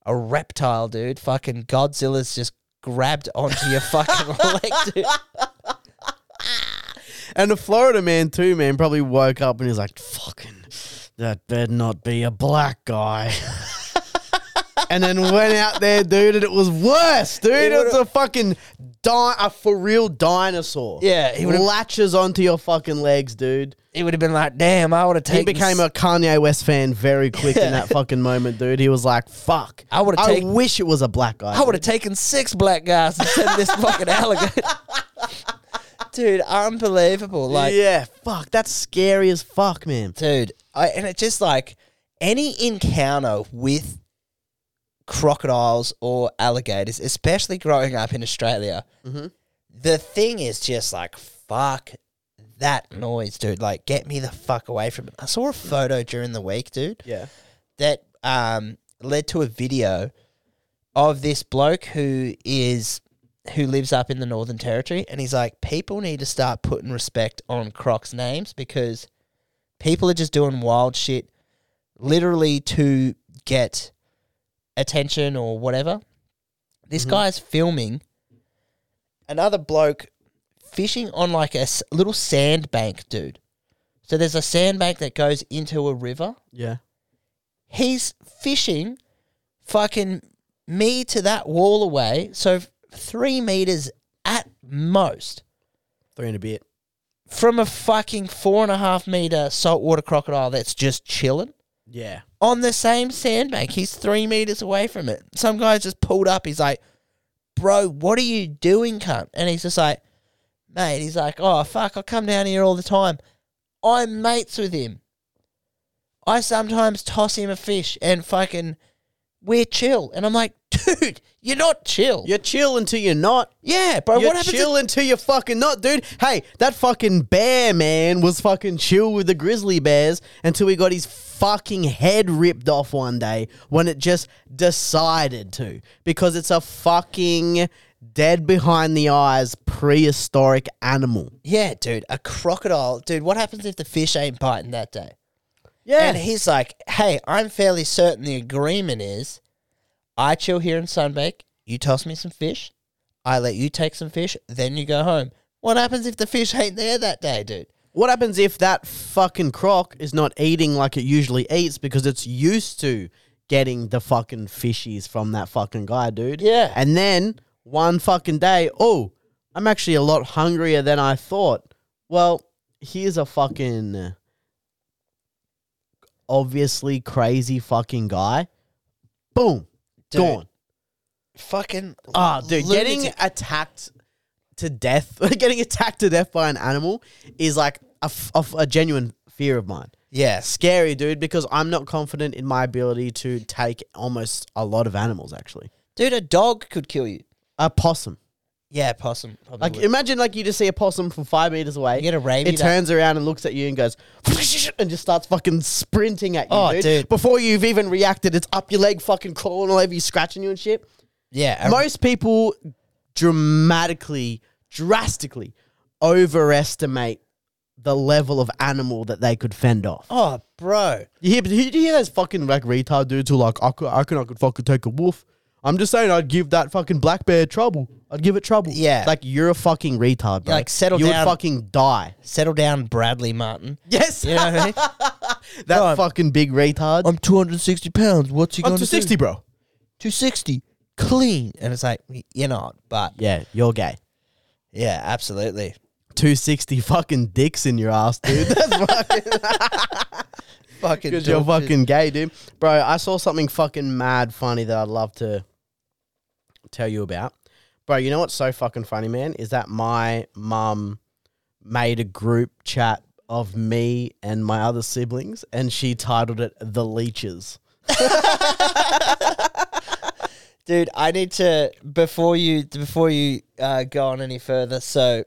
a reptile, dude, fucking Godzilla's just grabbed onto your fucking leg, dude. And the Florida man too, man, probably woke up and he's like, "Fucking, that better not be a black guy." and then went out there, dude, and it was worse, dude. It It was a fucking di- a for real dinosaur. Yeah, he he latches onto your fucking legs, dude. It would have been like, damn, I would have taken. He became a Kanye West fan very quick in that fucking moment, dude. He was like, "Fuck, I would've I taken- wish it was a black guy." I would have taken six black guys instead of this fucking alligator. Dude, unbelievable. Like, yeah, fuck, that's scary as fuck, man. dude, I, and it's just like any encounter with crocodiles or alligators, especially growing up in Australia, Mhm. the thing is just like, fuck that noise, dude. Like, get me the fuck away from it. I saw a photo during the week, dude. Yeah, that um, led to a video of this bloke who is who lives up in the Northern Territory, and he's like, people need to start putting respect on Crocs names because people are just doing wild shit, literally to get attention or whatever. This Mhm. guy's filming another bloke fishing on like a s- little sandbank, dude. So there's a sandbank that goes into a river yeah. he's fishing fucking me to that wall away. So three meters at most Three and a bit. from a fucking four and a half meter saltwater crocodile that's just chilling Yeah. on the same sandbank. He's three meters away from it. Some guy just pulled up. He's like, bro, what are you doing, cunt? And he's just like, mate, he's like, oh, fuck, I come down here all the time. I'm mates with him. I sometimes toss him a fish and fucking, we're chill. And I'm like, dude, you're not chill. You're chill until you're not. yeah, bro, You're what happens? chill until you're fucking not, dude. Hey, that fucking bear man was fucking chill with the grizzly bears until he got his fucking head ripped off one day when it just decided to. Because it's a fucking dead behind the eyes prehistoric animal. yeah, dude, a crocodile. Dude, what happens if the fish ain't biting that day? Yeah. And he's like, hey, I'm fairly certain the agreement is I chill here in Sunbake, you toss me some fish, I let you take some fish, then you go home. What happens if the fish ain't there that day, dude? What happens if that fucking croc is not eating like it usually eats because it's used to getting the fucking fishies from that fucking guy, dude? Yeah. And then one fucking day, oh, I'm actually a lot hungrier than I thought. Well, here's a fucking obviously crazy fucking guy. Boom. Dude, Gone. Fucking Ah, dude, getting attacked to death, getting attacked to death by an animal is like a, f- a genuine fear of mine. Yeah. Scary, dude, because I'm not confident in my ability to take almost a lot of animals. Actually, Dude, a dog could kill you. a possum. Yeah, possum. Probably Like would. imagine like you just see a possum from five meters away. You get a rabies It turns around and looks at you and goes and just starts fucking sprinting at you, Oh, dude. dude. Before you've even reacted, it's up your leg, fucking crawling all over you, scratching you and shit. yeah, a- Most people dramatically, drastically overestimate the level of animal that they could fend off. oh, bro. You hear, you hear those fucking like retard dudes who are like, I could, I could, I could fucking take a wolf. I'm just saying, I'd give that fucking black bear trouble. I'd give it trouble. Yeah. like you're a fucking retard, bro. Like, settle you down. would fucking die. Settle down, Bradley Martin. Yes, You know I mean? that No, fucking big retard. I'm 260 pounds. What's he going to 260, bro. 260. Clean. And it's like, you're not. But Yeah, you're gay. Yeah, absolutely. 260 fucking dicks in your ass, dude. That's fucking. Fucking Because you're fucking gay, dude. Bro, I saw something fucking mad funny that I'd love to tell you about. Bro, you know what's so fucking funny, man? Is that my mum made a group chat of me and my other siblings and she titled it The Leeches. Dude, I need to before you before you uh, go on any further. So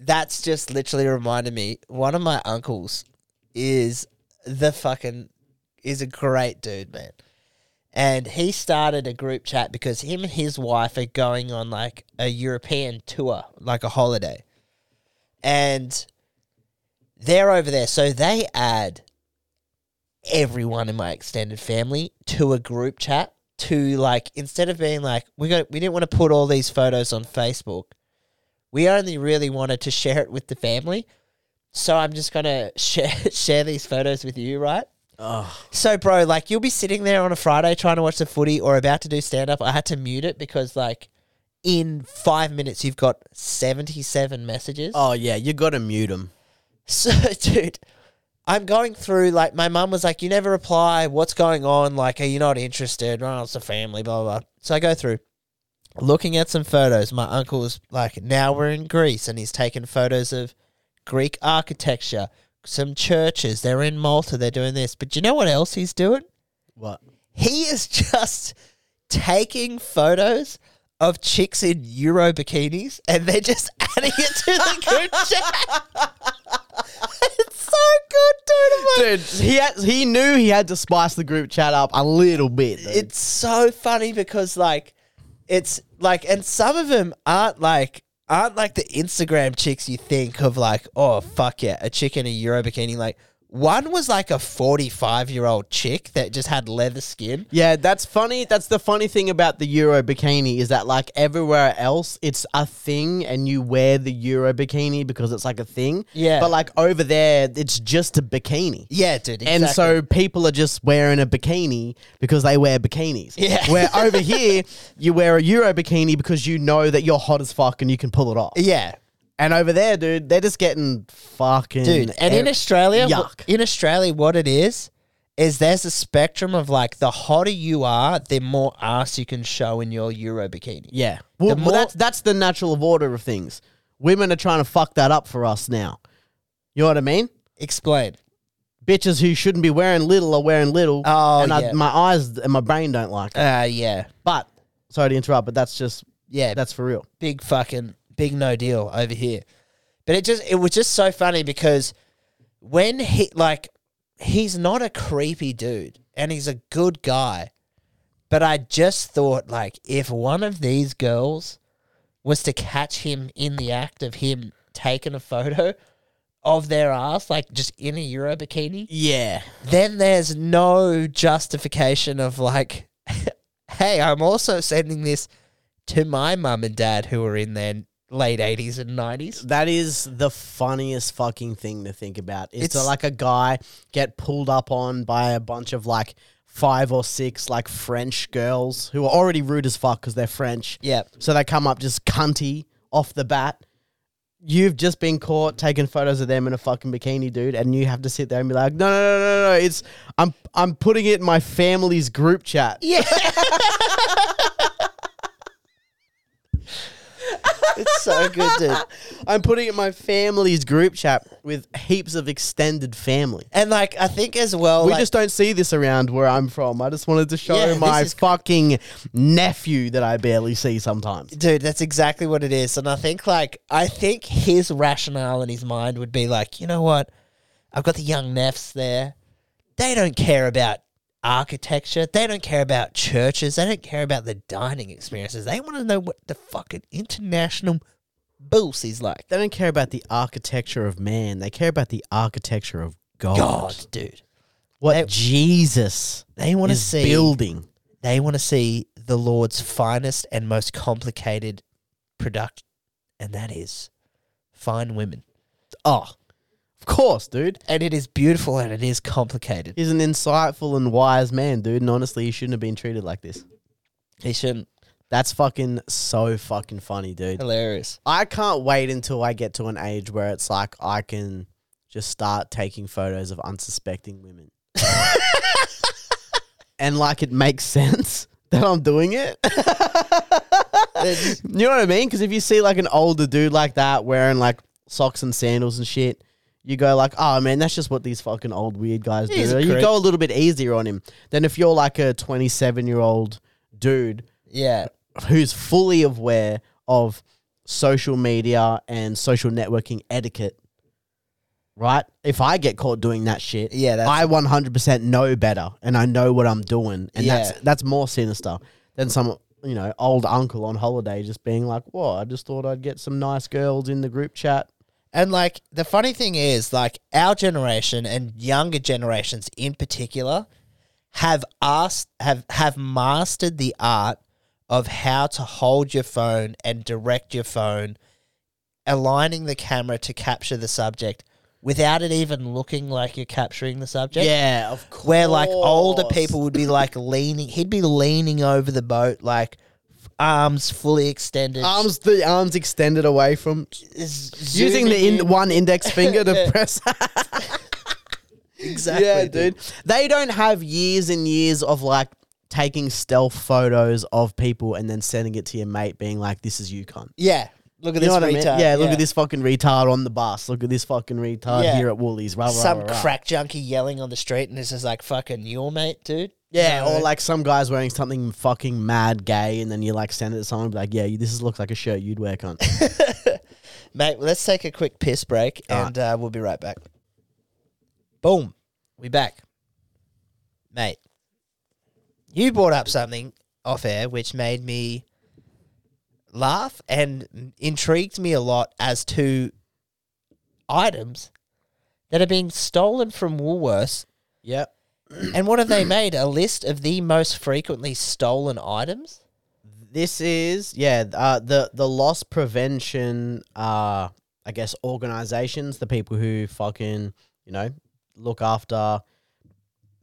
that's just literally reminded me. One of my uncles is the fucking is a great dude, man. And he started a group chat because him and his wife are going on like a European tour, like a holiday. And they're over there. So they add everyone in my extended family to a group chat to like instead of being like we got we didn't want to put all these photos on Facebook. We only really wanted to share it with the family. So I'm just gonna share share these photos with you, right? Oh, So, bro, like you'll be sitting there on a Friday trying to watch the footy or about to do stand up. I had to mute it because, like, in five minutes, you've got 77 messages. oh yeah, you gotta mute them. So, dude, I'm going through, like, my mum was like, You never reply. What's going on? Like, are you not interested? Oh, it's a family, blah, blah, blah. So I go through, looking at some photos. My uncle was like, Now we're in Greece, and he's taken photos of Greek architecture, some churches. They're in Malta. They're doing this. But do you know what else he's doing? What? He is just taking photos of chicks in Euro bikinis and they're just adding it to the group chat. it's so good, dude. Dude, he had, he knew he had to spice the group chat up a little bit. dude. It's so funny because like it's like and some of them aren't like aren't like the Instagram chicks you think of like, oh fuck yeah, a chick in a Euro bikini. Like one was like a forty five year old chick that just had leather skin. Yeah, that's funny. That's the funny thing about the Euro bikini is that like everywhere else, it's a thing, and you wear the Euro bikini because it's like a thing. Yeah. But like over there, it's just a bikini. Yeah, dude. And so people are just wearing a bikini because they wear bikinis. Yeah. Where over here, you wear a Euro bikini because you know that you're hot as fuck and you can pull it off. yeah, And over there, dude, they're just getting fucking. dude. And in ev- Australia, yuck. in Australia, what it is is there's a spectrum of like the hotter you are, the more ass you can show in your Euro bikini. Yeah. Well, The well, more- that's that's the natural order of things. Women are trying to fuck that up for us now. You know what I mean? Explain. Bitches who shouldn't be wearing little are wearing little. Oh, and I, my eyes and my brain don't like it. Uh, yeah, But sorry to interrupt, but that's just yeah. that's for real. big fucking big no deal over here. But it just it was just so funny because when he like he's not a creepy dude and he's a good guy. But I just thought like if one of these girls was to catch him in the act of him taking a photo of their ass, like just in a Euro bikini, Yeah. then there's no justification of like, hey, I'm also sending this to my mum and dad who are in their late 80s and 90s. That is the funniest fucking thing to think about. Is to It's- like a guy get pulled up on by a bunch of like five or six like French girls who are already rude as fuck because they're French. Yep. So they come up just cunty off the bat. You've just been caught taking photos of them in a fucking bikini, dude, and you have to sit there and be like, no, no, no, no, no, it's I'm I'm putting it in my family's group chat. Yeah. it's so good, dude. I'm putting it in my family's group chat with heaps of extended family. And like, I think as well, we like, just don't see this around where I'm from. I just wanted to show Yeah, my this is- fucking nephew that I barely see sometimes. Dude, that's exactly what it is. And I think like I think his rationale in his mind would be like, you know what? I've got the young nefs there. They don't care about architecture. They don't care about churches. They don't care about the dining experiences. They want to know what the fucking international boost is like. They don't care about the architecture of man. They care about the architecture of God. God, dude. What They- Jesus They want to see building. they want to see the Lord's finest and most complicated product, and that is fine women. Oh, of course, dude. And it is beautiful and it is complicated. He's an insightful and wise man, dude. And honestly, he shouldn't have been treated like this. He shouldn't. That's fucking so fucking funny, dude. Hilarious. I can't wait until I get to an age where it's like I can just start taking photos of unsuspecting women. and like it makes sense that I'm doing it. you know what I mean? Because if you see like an older dude like that wearing like socks and sandals and shit, you go like, oh man, that's just what these fucking old weird guys He's do. a You creep. go a little bit easier on him than if you're like a 27 year old dude Yeah. who's fully aware of social media and social networking etiquette, right? If I get caught doing that shit, Yeah, that's- I 100% know better and I know what I'm doing. And Yeah. that's that's more sinister than some, you know, old uncle on holiday just being like, "Whoa, I just thought I'd get some nice girls in the group chat." And like the funny thing is, like our generation and younger generations in particular have asked have have mastered the art of how to hold your phone and direct your phone, aligning the camera to capture the subject without it even looking like you're capturing the subject. Yeah, of course. where like older people would be like leaning he'd be leaning over the boat like arms fully extended arms the arms extended away from using the in, one index finger to press exactly yeah, dude. They don't have years and years of like taking stealth photos of people and then sending it to your mate, being like, "This is you, cunt." yeah look at You this what I mean? retard. Yeah, look at this fucking retard on the bus. Look at this fucking retard Yeah. here at Woolies. Rah, rah, some rah, crack junkie yelling on the street and this is like fucking your mate dude Yeah, or like some guys wearing something fucking mad gay, and then you like send it to someone, and be like, "Yeah, you, this is, looks like a shirt you'd wear, cunt." mate let's take a quick piss break and uh, we'll be right back boom we back mate you brought up something off air which made me laugh and intrigued me a lot as to items that are being stolen from Woolworths. yep. And what have they made? A list of the most frequently stolen items? This is yeah, uh, the the loss prevention uh I guess organizations, the people who fucking, you know, look after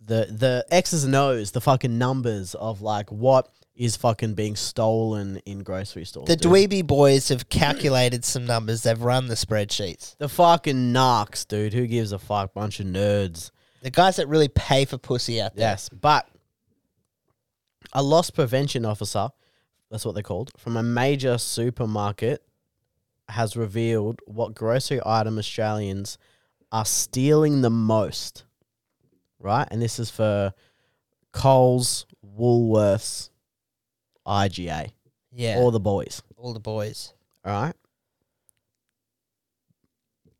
the the X's and O's, the fucking numbers of like what is fucking being stolen in grocery stores. The dude. Dweeby boys have calculated some numbers. They've run the spreadsheets. the fucking narcs, dude. Who gives a fuck? Bunch of nerds. The guys that really pay for pussy out there. Yes, but a loss prevention officer, that's what they're called, from a major supermarket has revealed what grocery item Australians are stealing the most. Right? And this is for Coles, Woolworths, IGA, Yeah. all the boys. all the boys. All right?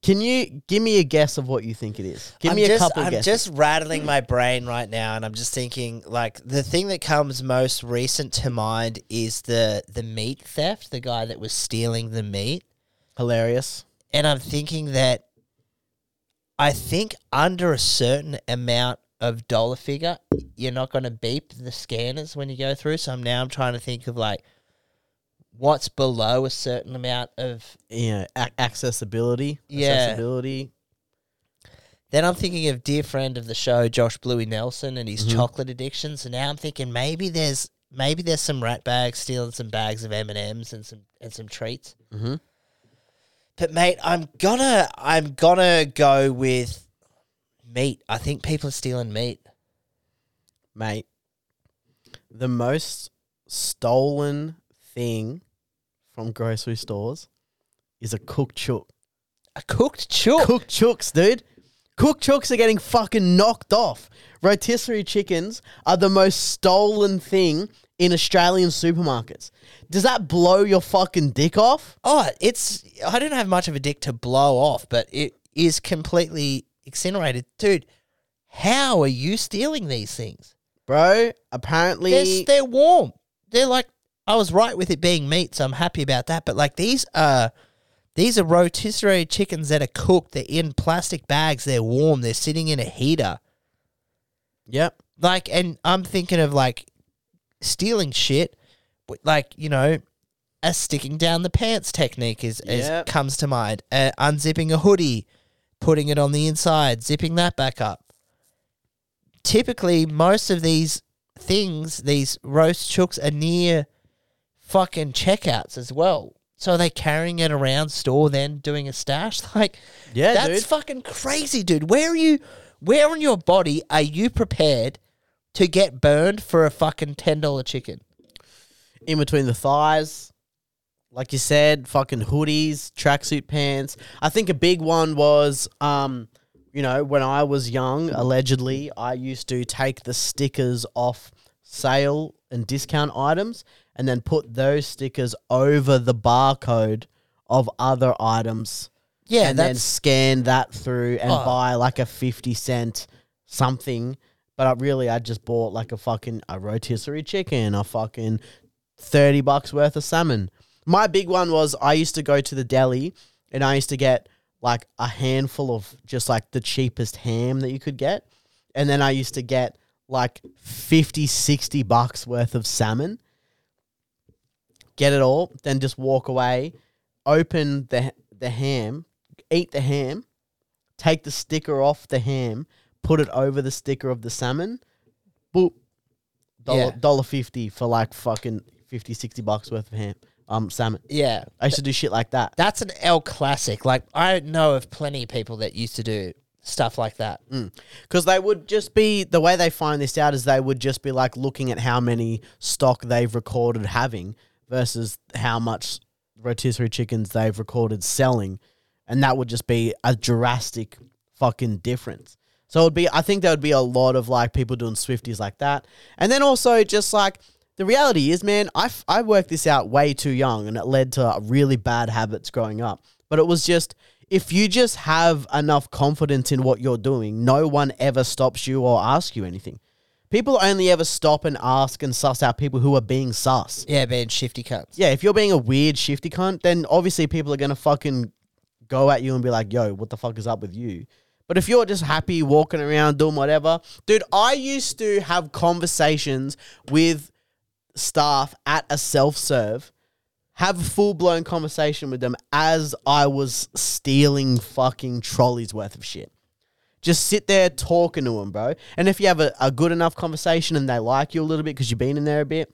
Can you give me a guess of what you think it is? Give I'm me a couple I'm guesses. just rattling my brain right now, and I'm just thinking like the thing that comes most recent to mind is the the meat theft. The guy that was stealing the meat, Hilarious. and I'm thinking that I think under a certain amount of dollar figure, you're not going to beep the scanners when you go through. So I'm now I'm trying to think of like what's below a certain amount of you know, accessibility, Yeah. accessibility. Then I'm thinking of dear friend of the show, Josh Bluey Nelson, and his Mhm. chocolate addiction. So now I'm thinking maybe there's maybe there's some rat bags stealing some bags of M and M's and some and some treats. Mm-hmm. But mate, I'm gonna I'm gonna go with meat. I think people are stealing meat. Mate, the most stolen thing from grocery stores is a cooked chook. A cooked chook. Cooked chooks, dude. Cooked chooks are getting fucking knocked off. Rotisserie chickens are the most stolen thing in Australian supermarkets. Does that blow your fucking dick off? Oh, it's. I don't have much of a dick to blow off, but it is completely incinerated, dude. How are you stealing these things? Bro, apparently They're, they're warm. They're like. I was right with it being meat, so I'm happy about that. But like these are. These are rotisserie chickens that are cooked. They're in plastic bags. They're warm. They're sitting in a heater. Yep. Like, and I'm thinking of like stealing shit, like you know, a sticking down the pants technique is, is Yep. comes to mind. Uh, unzipping a hoodie, putting it on the inside, zipping that back up. Typically, most of these things, these roast chooks, are near fucking checkouts as well. So are they carrying it around store, then doing a stash? Like, Yeah, that's dude. fucking crazy, dude. Where are you? Where on your body are you prepared to get burned for a fucking ten dollar chicken? in between the thighs. Like you said, fucking hoodies, tracksuit pants. I think a big one was, um, you know, when I was young, allegedly, I used to take the stickers off sale and discount items and then put those stickers over the barcode of other items. Yeah, and then that's scan that through and Oh. buy like a 50 cent something. But I really, I just bought like a fucking a rotisserie chicken, a fucking 30 bucks worth of salmon. My big one was I used to go to the deli and I used to get like a handful of just like the cheapest ham that you could get. And then I used to get like 50, 60 bucks worth of salmon. Get it all, then just walk away, open the the ham, eat the ham, take the sticker off the ham, put it over the sticker of the salmon. Boop. Dollar Yeah. dollar fifty for like fucking 50, 60 bucks worth of ham. Um salmon. yeah. I used to do shit like that. That's an L classic. Like I know of plenty of people that used to do stuff like that. Because they would just be the way they find this out is they would just be like looking at how many stock they've recorded having versus how much rotisserie chickens they've recorded selling, and that would just be a drastic fucking difference. So it would be, I think there would be a lot of like people doing Swifties like that, and then also just like the reality is, man, I I worked this out way too young, and it led to really bad habits growing up. But it was just if you just have enough confidence in what you're doing, no one ever stops you or asks you anything. People only ever stop and ask and suss out people who are being sus. Yeah, being shifty cunts. Yeah, if you're being a weird shifty cunt, then obviously people are gonna fucking go at you and be like, "Yo, what the fuck is up with you?" But if you're just happy walking around doing whatever, dude, I used to have conversations with staff at a self serve, have a full blown conversation with them as I was stealing fucking trolleys worth of shit. Just sit there talking to them, bro. And if you have a, a good enough conversation and they like you a little bit because you've been in there a bit,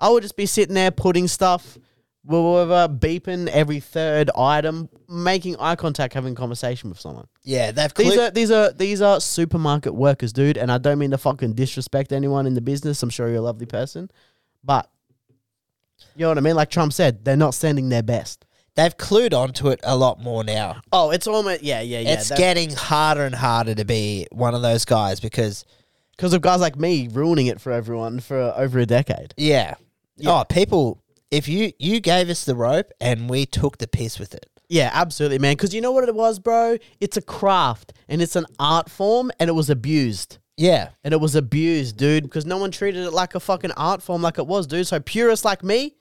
I would just be sitting there putting stuff, whatever, beeping every third item, making eye contact, having conversation with someone. Yeah, they've These are these are these are supermarket workers, dude. And I don't mean to fucking disrespect anyone in the business. I'm sure you're a lovely person, but you know what I mean. Like Trump said, they're not sending their best. They've clued onto it a lot more now. Oh, it's almost yeah, yeah, yeah. it's getting harder and harder to be one of those guys because because of guys like me ruining it for everyone for over a decade. yeah. Yeah. Oh, people if you you gave us the rope and we took the piss with it. Yeah, absolutely, man. Because you know what it was, bro? It's a craft and it's an art form, and it was abused. Yeah. And it was abused, dude, because no one treated it like a fucking art form like it was, dude. So purists like me,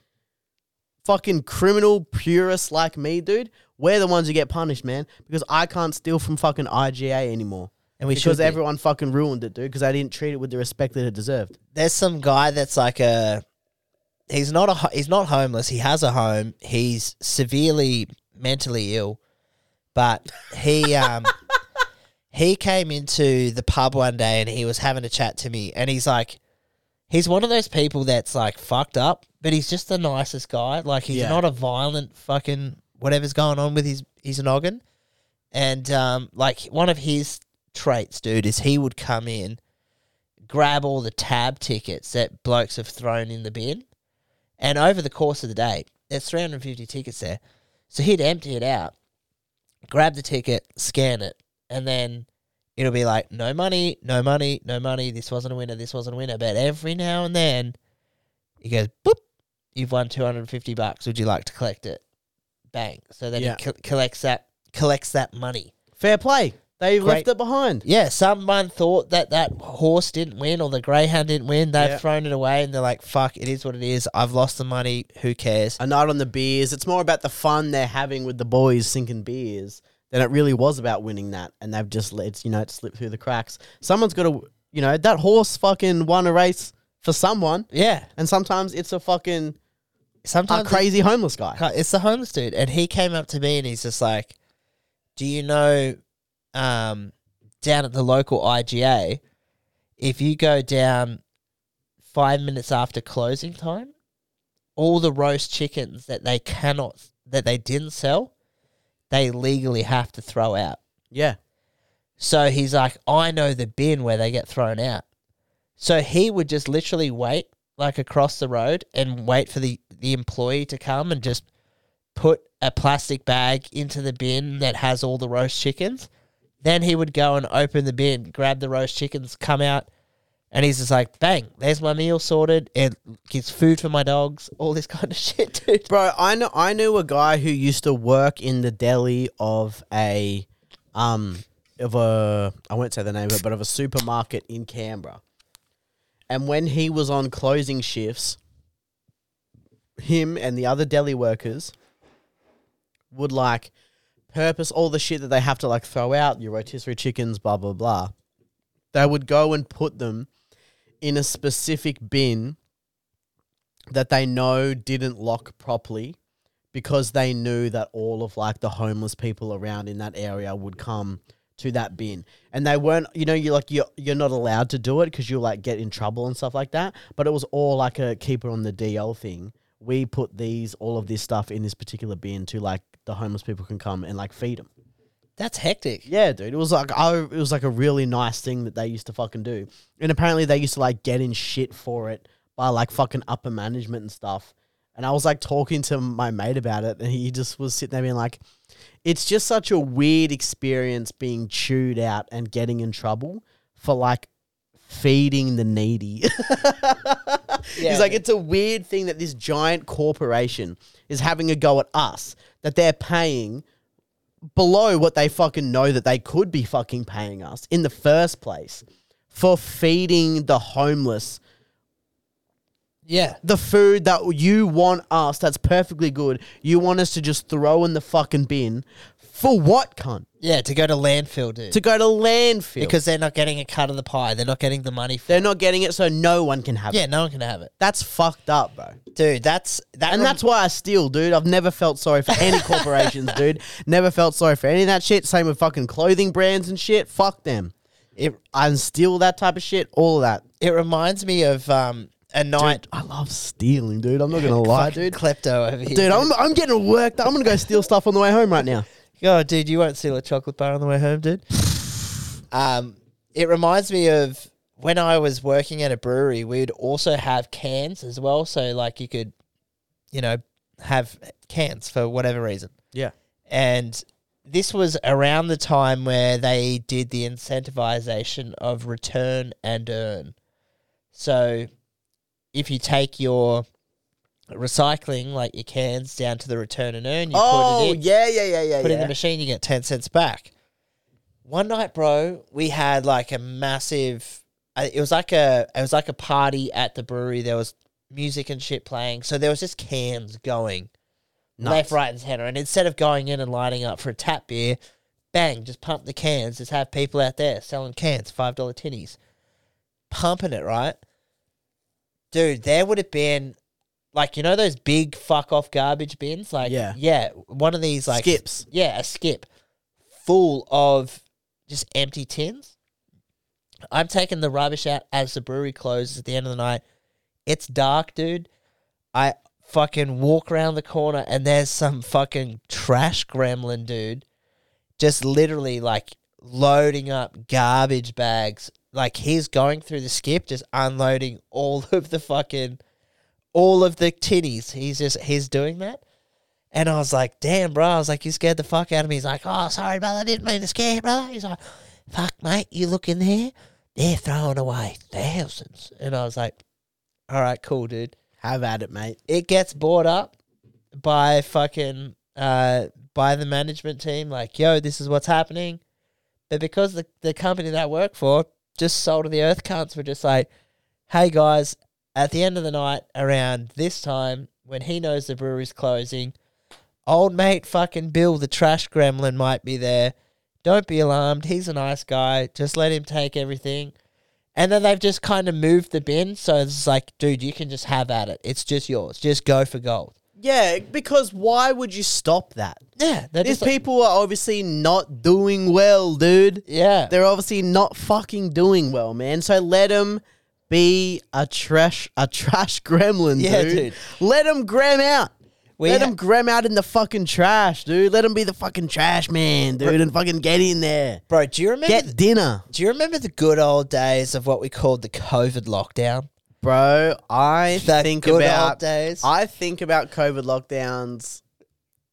fucking criminal purists like me, dude, we're the ones who get punished, man. Because I can't steal from fucking IGA anymore. And we because should be. everyone fucking ruined it, dude, because I didn't treat it with the respect that it deserved. there's some guy that's like a he's not a ho- he's not homeless he has a home he's severely mentally ill but he um he came into the pub one day and he was having a chat to me and he's like he's one of those people that's like fucked up but he's just the nicest guy like he's Yeah. not a violent fucking whatever's going on with his his noggin and um like one of his traits dude is he would come in grab all the tab tickets that blokes have thrown in the bin. And over the course of the day, there's 350 tickets there. So he'd empty it out, grab the ticket, scan it, and then it'll be like, no money, no money, no money. This wasn't a winner, this wasn't a winner. But every now and then, he goes, boop, you've won 250 bucks. Would you like to collect it? Bang. So then Yeah. he co- collects that collects that money. Fair play. They Great. left it behind. Yeah, someone thought that that horse didn't win or the greyhound didn't win. They've Yeah. thrown it away and they're like, fuck, it is what it is. I've lost the money. Who cares? A night on the beers. It's more about the fun they're having with the boys sinking beers than it really was about winning that. And they've just let you know it slip through the cracks. Someone's got to, you know, that horse fucking won a race for someone, Yeah. and sometimes it's a fucking a Sometimes crazy homeless guy. It's the homeless dude, and he came up to me and he's just like, "Do you know, um, down at the local IGA, if you go down five minutes after closing time, all the roast chickens that they cannot that they didn't sell, they legally have to throw out." Yeah, So he's like, I know the bin where they get thrown out. So he would just literally wait like across the road and wait for the, the employee to come and just put a plastic bag into the bin that has all the roast chickens. Then he would go and open the bin, grab the roast chickens, come out, and he's just like, bang, there's my meal sorted. It gives food for my dogs, all this kind of shit, dude. bro. I know. I knew a guy who used to work in the deli of a, um, of a. I won't say the name of it, but of a supermarket in Canberra. And when he was on closing shifts, him and the other deli workers would like purpose all the shit that they have to like throw out, your rotisserie chickens, blah blah blah. They would go and put them in a specific bin that they know didn't lock properly because they knew that all of like the homeless people around in that area would come to that bin and they weren't you know you're like you're, you're not allowed to do it because you'll like get in trouble and stuff like that but it was all like a keeper on the DL thing we put these all of this stuff in this particular bin to like the homeless people can come and like feed them That's hectic. yeah, dude. It was like oh, it was like a really nice thing that they used to fucking do. And apparently they used to like get in shit for it by like fucking upper management and stuff. And I was like talking to my mate about it, and he just was sitting there being like, "It's just such a weird experience being chewed out and getting in trouble for like feeding the needy." He's like, "It's a weird thing that this giant corporation is having a go at us that they're paying." below what they fucking know that they could be fucking paying us in the first place for feeding the homeless yeah. the food that you want us that's perfectly good you want us to just throw in the fucking bin for what cunt Yeah, to go to landfill, dude. to go to landfill because they're not getting a cut of the pie. They're not getting the money for they're not getting it so no one can have it. Yeah, no one can have it. that's fucked up bro Dude, that's that and rem- that's why I steal, dude. I've never felt sorry for any corporations, dude. Never felt sorry for any of that shit. Same with fucking clothing brands and shit. Fuck them. it I steal that type of shit. All of that. it reminds me of um a night Dude, I love stealing, dude. I'm not gonna lie, dude. Klepto over here. Dude, I'm I'm getting worked. up. I'm gonna go steal stuff on the way home right now. Oh, dude, you won't steal a chocolate bar on the way home, dude. um, it reminds me of when I was working at a brewery. We'd also have cans as well, so like you could, you know, have cans for whatever reason. Yeah. And this was around the time where they did the incentivization of return and earn. So if you take your recycling, like your cans, down to the return and earn, you put Oh it in yeah, yeah, yeah, yeah. put it in the machine, you get 10 cents back. One night, bro, we had like a massive uh, it was like a it was like a party at the brewery. There was music and shit playing. So there was just cans going left, right, and center. And instead of going in and lining up for a tap beer, bang, just pump the cans. Just have people out there selling cans, $5 tinnies. Pumping it, right? Dude, there would have been like you know those big fuck off garbage bins? Like Yeah. yeah, one of these like Skips. yeah, a skip full of just empty tins. I'm taking the rubbish out as the brewery closes at the end of the night. It's dark, dude. I fucking walk around the corner and there's some fucking trash gremlin, dude. Just literally like loading up garbage bags. Like he's going through the skip, just unloading all of the fucking all of the tinnies. He's just he's doing that. And I was like, damn, bro. I was like, you scared the fuck out of me. He's like, oh, sorry, brother. I didn't mean to scare you, brother. He's like, fuck, mate. You look in there. They're throwing away thousands. And I was like, all right, cool, dude. Have at it, mate. It gets bought up by fucking uh by the management team. Like, yo, this is what's happening. But because the the company that I work for just sold to the Earth cunts were just like, hey guys, at the end of the night around this time when he knows the brewery's closing, old mate fucking Bill the trash gremlin might be there. Don't be alarmed. He's a nice guy. Just let him take everything. And then they've just kind of moved the bin. So it's like, dude, you can just have at it. It's just yours. Just go for gold. Yeah, because why would you stop that? Yeah. They're These just like- people are obviously not doing well, dude. yeah. They're obviously not fucking doing well, man. So let them be a trash a trash gremlin, Yeah, dude. dude. Let them grem out. We let ha- them grem out in the fucking trash, dude. Let them be the fucking trash man, dude, and fucking get in there. Bro, do you remember Get dinner. do you remember the good old days of what we called the COVID lockdown? Bro, I think good old about days. I think about COVID lockdowns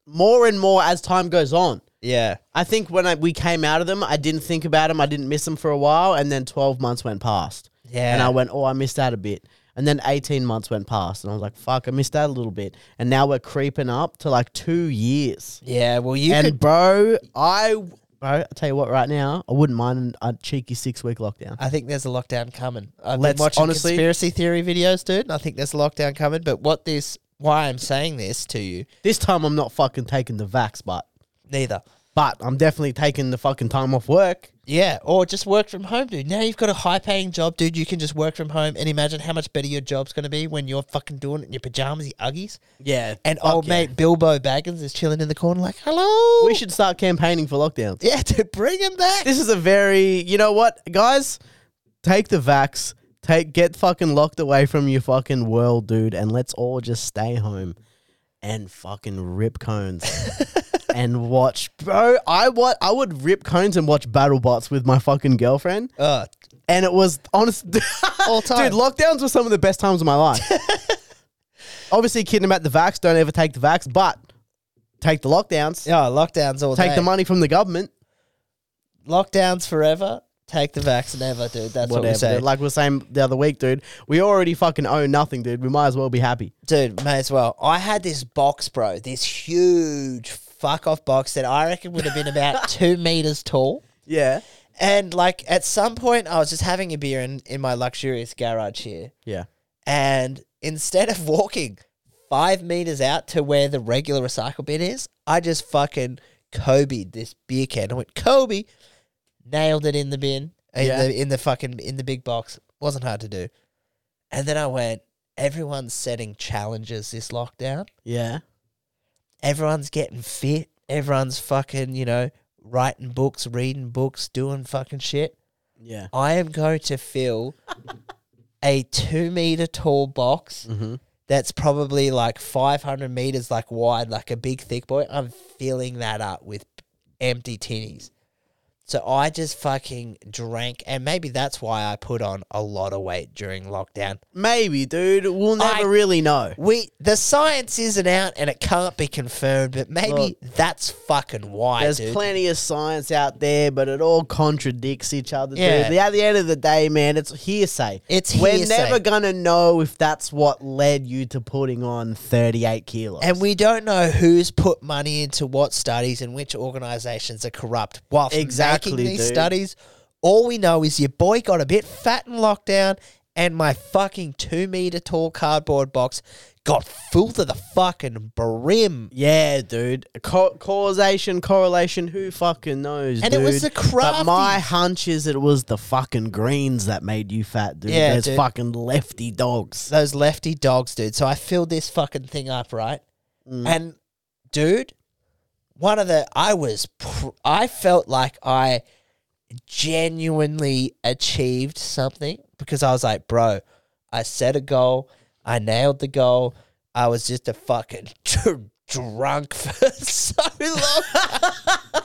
more and more as time goes on. yeah. I think when I, we came out of them, I didn't think about them. I didn't miss them for a while, and then twelve months went past, Yeah. and I went, "Oh, I missed out a bit." And then eighteen months went past, and I was like, "Fuck, I missed out a little bit." And now we're creeping up to like two years. yeah, well you and could bro, I, bro, I tell you what, right now, I wouldn't mind a cheeky six week lockdown. I think there's a lockdown coming. I've Let's- been watching honestly- conspiracy theory videos, dude. And I think there's a lockdown coming. But what this, why I'm saying this to you, This time, I'm not fucking taking the vax, but neither. but I'm definitely taking the fucking time off work. Yeah, or just work from home, dude. Now you've got a high paying job, dude. You can just work from home and imagine how much better your job's going to be when you're fucking doing it in your pajamas, your Uggies. Yeah, And fuck old yeah. mate Bilbo Baggins is chilling in the corner like, hello. we should start campaigning for lockdowns. Yeah, to bring him back. this is a very you know what guys take the vax take get fucking locked away from your fucking world dude and let's all just stay home and fucking rip cones and watch bro i what i would rip cones and watch battle bots with my fucking girlfriend Uh, and it was honest All time. dude lockdowns were some of the best times of my life obviously kidding about the vax don't ever take the vax but take the lockdowns yeah, lockdowns all take day. the money from the government Lockdowns forever. Take the vax never, dude. That's what we Whatever, say. dude. Like we were saying the other week, dude. We already fucking own nothing, dude. We might as well be happy. Dude, may as well. I had this box, bro. This huge fuck off box that I reckon would have been about two meters tall. Yeah. And like at some point, I was just having a beer in, in my luxurious garage here. Yeah. And instead of walking five meters out to where the regular recycle bin is, I just fucking Kobe'd this beer can. I went, Kobe, nailed it in the bin, in, Yeah. the, in the fucking, in the big box. Wasn't hard to do. And then I went, everyone's setting challenges this lockdown. Yeah. Everyone's getting fit. Everyone's fucking, you know, writing books, reading books, doing fucking shit. Yeah. I am going to fill a two meter tall box Mm-hmm. that's probably like 500 meters like wide, like a big thick boy. I'm filling that up with empty tinnies. So I just fucking drank, and maybe that's why I put on a lot of weight during lockdown. Maybe, dude. We'll never I- really know. We the science isn't out and it can't be confirmed, but maybe that's fucking why, There's dude. plenty of science out there, but it all contradicts each other, Yeah. dude. At the end of the day, man, it's hearsay. It's We're hearsay. never gonna know if that's what led you to putting on 38 kilos. And we don't know who's put money into what studies and which organizations are corrupt whilst Exactly, these dude. studies. All we know is your boy got a bit fat in lockdown and my fucking two meter tall cardboard box got full to the fucking brim. Yeah, dude. Co- causation, correlation, who fucking knows, And dude? it was the crafty. But my hunch is it was the fucking greens that made you fat, dude. Yeah, There's dude. fucking lefty dogs. Those lefty dogs, dude. So I filled this fucking thing up, right? Mm. And dude, one of the I was pr- I felt like I genuinely achieved something because I was like, bro, I set a goal, I nailed the goal. I was just a fucking dr- drunk for so long.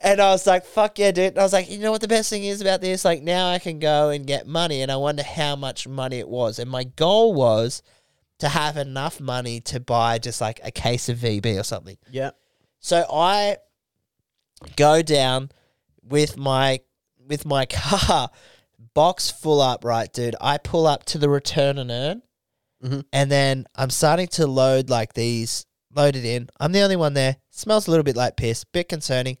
And I was like, fuck yeah, dude. And I was like, you know what the best thing is about this? Like, now I can go and get money. And I wonder how much money it was. And my goal was to have enough money to buy just like a case of VB or something. Yeah. So I go down with my with my car box full up, right, dude. I pull up to the return and earn, Mhm. and then I'm starting to load like these, loaded in. I'm the only one there. Smells a little bit like piss, bit concerning.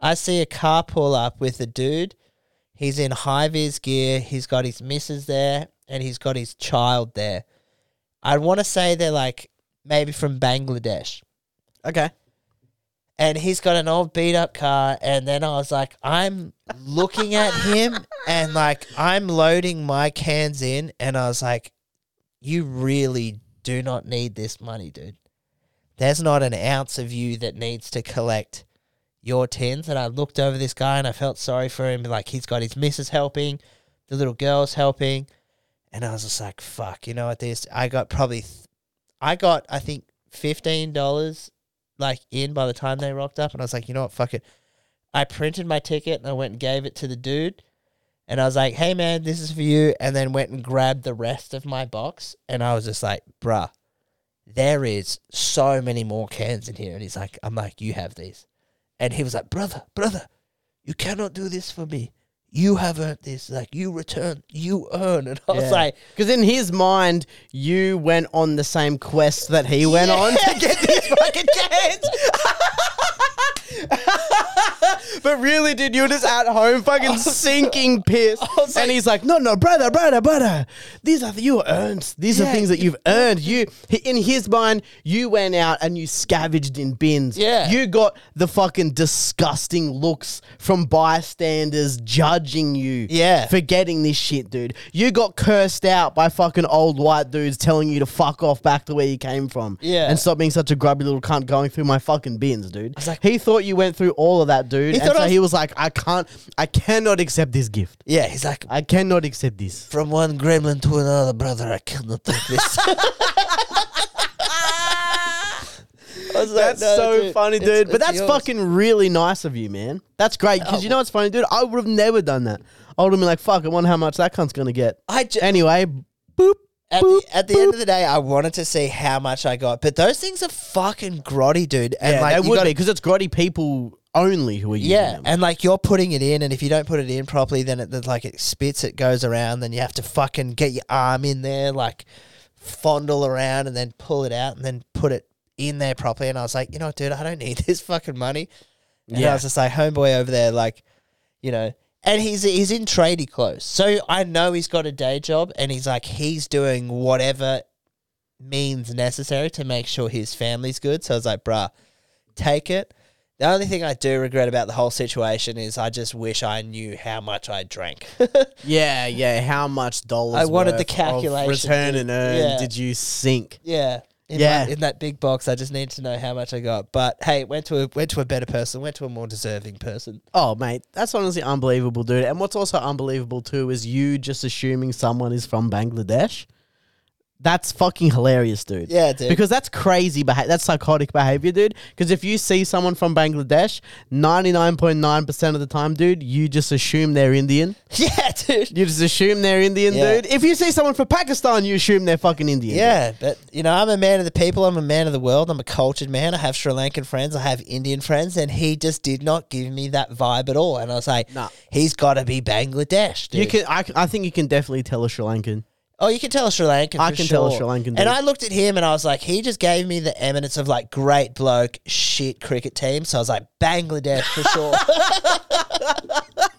I see a car pull up with a dude. He's in high vis gear. He's got his missus there, and he's got his child there. I want to say they're like maybe from Bangladesh Okay. And he's got an old beat up car and then i was like i'm looking at him and like i'm loading my cans in and i was like you really do not need this money dude. There's not an ounce of you that needs to collect your tins and i looked over this guy and i felt sorry for him like he's got his missus helping the little girl's helping and i was just like fuck you know what this i got probably th- i got i think $15 like in by the time they rocked up, and I was like, you know what, fuck it. I printed my ticket and I went and gave it to the dude, and I was like, hey man, this is for you, and then went and grabbed the rest of my box, and I was just like, bruh, there is so many more cans in here, and he's like, I'm like, you have these, and he was like, brother, brother, you cannot do this for me. You have earned this. Like you return, you earn, and I was like, Because in his mind, you went on the same quest that he went on to get these fucking cans. but really, dude, you're just at home fucking sinking piss. and like- he's like, no, no, brother, brother, brother. These are you earned. These are things that you've earned. You, in his mind, you went out and you scavenged in bins. Yeah. You got the fucking disgusting looks from bystanders judging you Yeah. for getting this shit, dude. You got cursed out by fucking old white dudes telling you to fuck off back to where you came from. Yeah. And stop being such a grubby little cunt going through my fucking bins, dude. was like- he thought you went through all of that, dude. He and thought so I was- he was like, I can't, I cannot accept this gift. yeah, he's like, I cannot accept this. from one gremlin to another, brother. I cannot take this. I was like, That's "No, so dude, funny, it's- dude. but it's that's yours." fucking really nice of you, man. That's great. Because you oh. know what's funny, dude? I would have never done that. I would have been like, fuck, I wonder how much that cunt's going to get. I ju- Anyway, boop. At boop, the, at the end of the day, I wanted to see how much I got, but those things are fucking grotty, dude. And yeah, like, they you would gotta- be because it's grotty people only who are using it. Yeah, them. and like you're putting it in, and if you don't put it in properly, then it then, like it spits, it goes around. Then you have to fucking get your arm in there, like fondle around, and then pull it out, and then put it in there properly. And I was like, you know, what, dude, I don't need this fucking money. And I was just like, homeboy over there, like, you know, and he's he's in tradie clothes, so I know he's got a day job, and he's like he's doing whatever means necessary to make sure his family's good. So I was like, bruh, take it. The only thing I do regret about the whole situation is I just wish I knew how much I drank. Yeah, yeah. How much dollars? I wanted the calculation, return and earn Yeah. did you sink? yeah. In Yeah. my- in that big box, I just need to know how much I got. But hey, went to a went to a better person, went to a more deserving person. Oh, mate, that's honestly unbelievable, dude. And what's also unbelievable too is you just assuming someone is from Bangladesh. That's fucking hilarious, dude. Yeah, dude. Because that's crazy behavior. That's psychotic behavior, dude. Because if you see someone from Bangladesh, 99.9% of the time, dude, you just assume they're Indian. yeah, dude. You just assume they're Indian, Yeah. dude. If you see someone from Pakistan, you assume they're fucking Indian. Yeah, but you know, I'm a man of the people. I'm a man of the world. I'm a cultured man. I have Sri Lankan friends. I have Indian friends, and he just did not give me that vibe at all. And I was like, Nah. he's got to be Bangladesh. Dude. You can. I, I think you can definitely tell a Sri Lankan. Oh, you can tell a Sri Lankan. I for can tell a sure. Sri Lankan, dude. And I looked at him and I was like, he just gave me the eminence of like great bloke, shit cricket team. So I was like, Bangladesh for sure.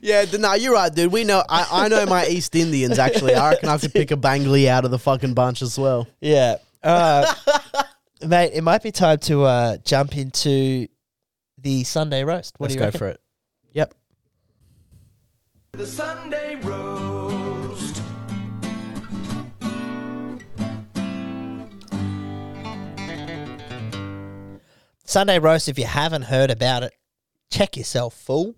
Yeah, d- no, you're right, dude. We know. I, I know my East Indians. Actually, I reckon I could pick a Bangli out of the fucking bunch as well. yeah, uh, mate. It might be time to uh, jump into the Sunday roast. What Let's do you go reckon? for it. Yep. The Sunday roast. Sunday roast. If you haven't heard about it, check yourself, full.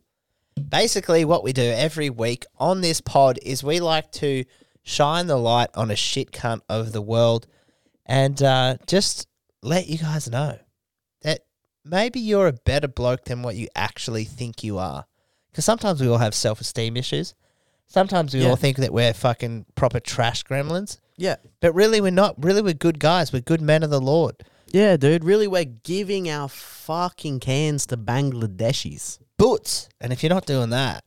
Basically, what we do every week on this pod is we like to shine the light on a shit cunt of the world and uh, just let you guys know that maybe you're a better bloke than what you actually think you are. Because sometimes we all have self esteem issues. Sometimes we Yeah. all think that we're fucking proper trash gremlins. Yeah. But really, we're not. Really, we're good guys. We're good men of the Lord. Yeah, dude. Really, we're giving our fucking cans to Bangladeshis. Boots. And if you're not doing that,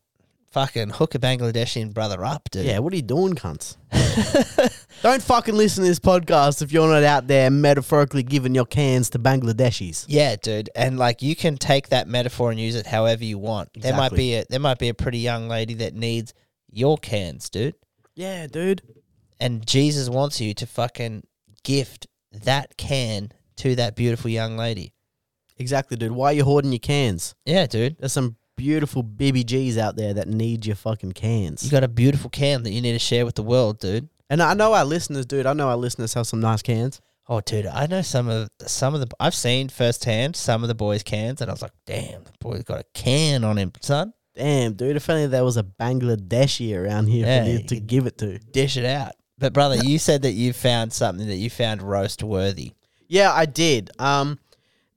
fucking hook a Bangladeshi brother up, dude. Yeah, what are you doing, cunts? Don't fucking listen to this podcast if you're not out there metaphorically giving your cans to Bangladeshis. Yeah, dude, and like you can take that metaphor and use it however you want. There might Exactly. be a there might be a pretty young lady that needs your cans, dude, Yeah, dude. and Jesus wants you to fucking gift that can to that beautiful young lady. Exactly, dude. Why are you hoarding your cans? Yeah, dude, There's some beautiful BBGs out there that need your fucking cans. you got a beautiful can that you need to share with the world, dude. and I know our listeners, dude. I know our listeners have some nice cans. Oh, dude, I know some of some of the I've seen firsthand some of the boys' cans, and I was like, damn, the boy's got a can on him, son. Damn, dude. If only there was a Bangladeshi around here Yeah, for you to give it to. Dish it out. But brother, you said that you found something that you found roast worthy. Yeah, I did. Um,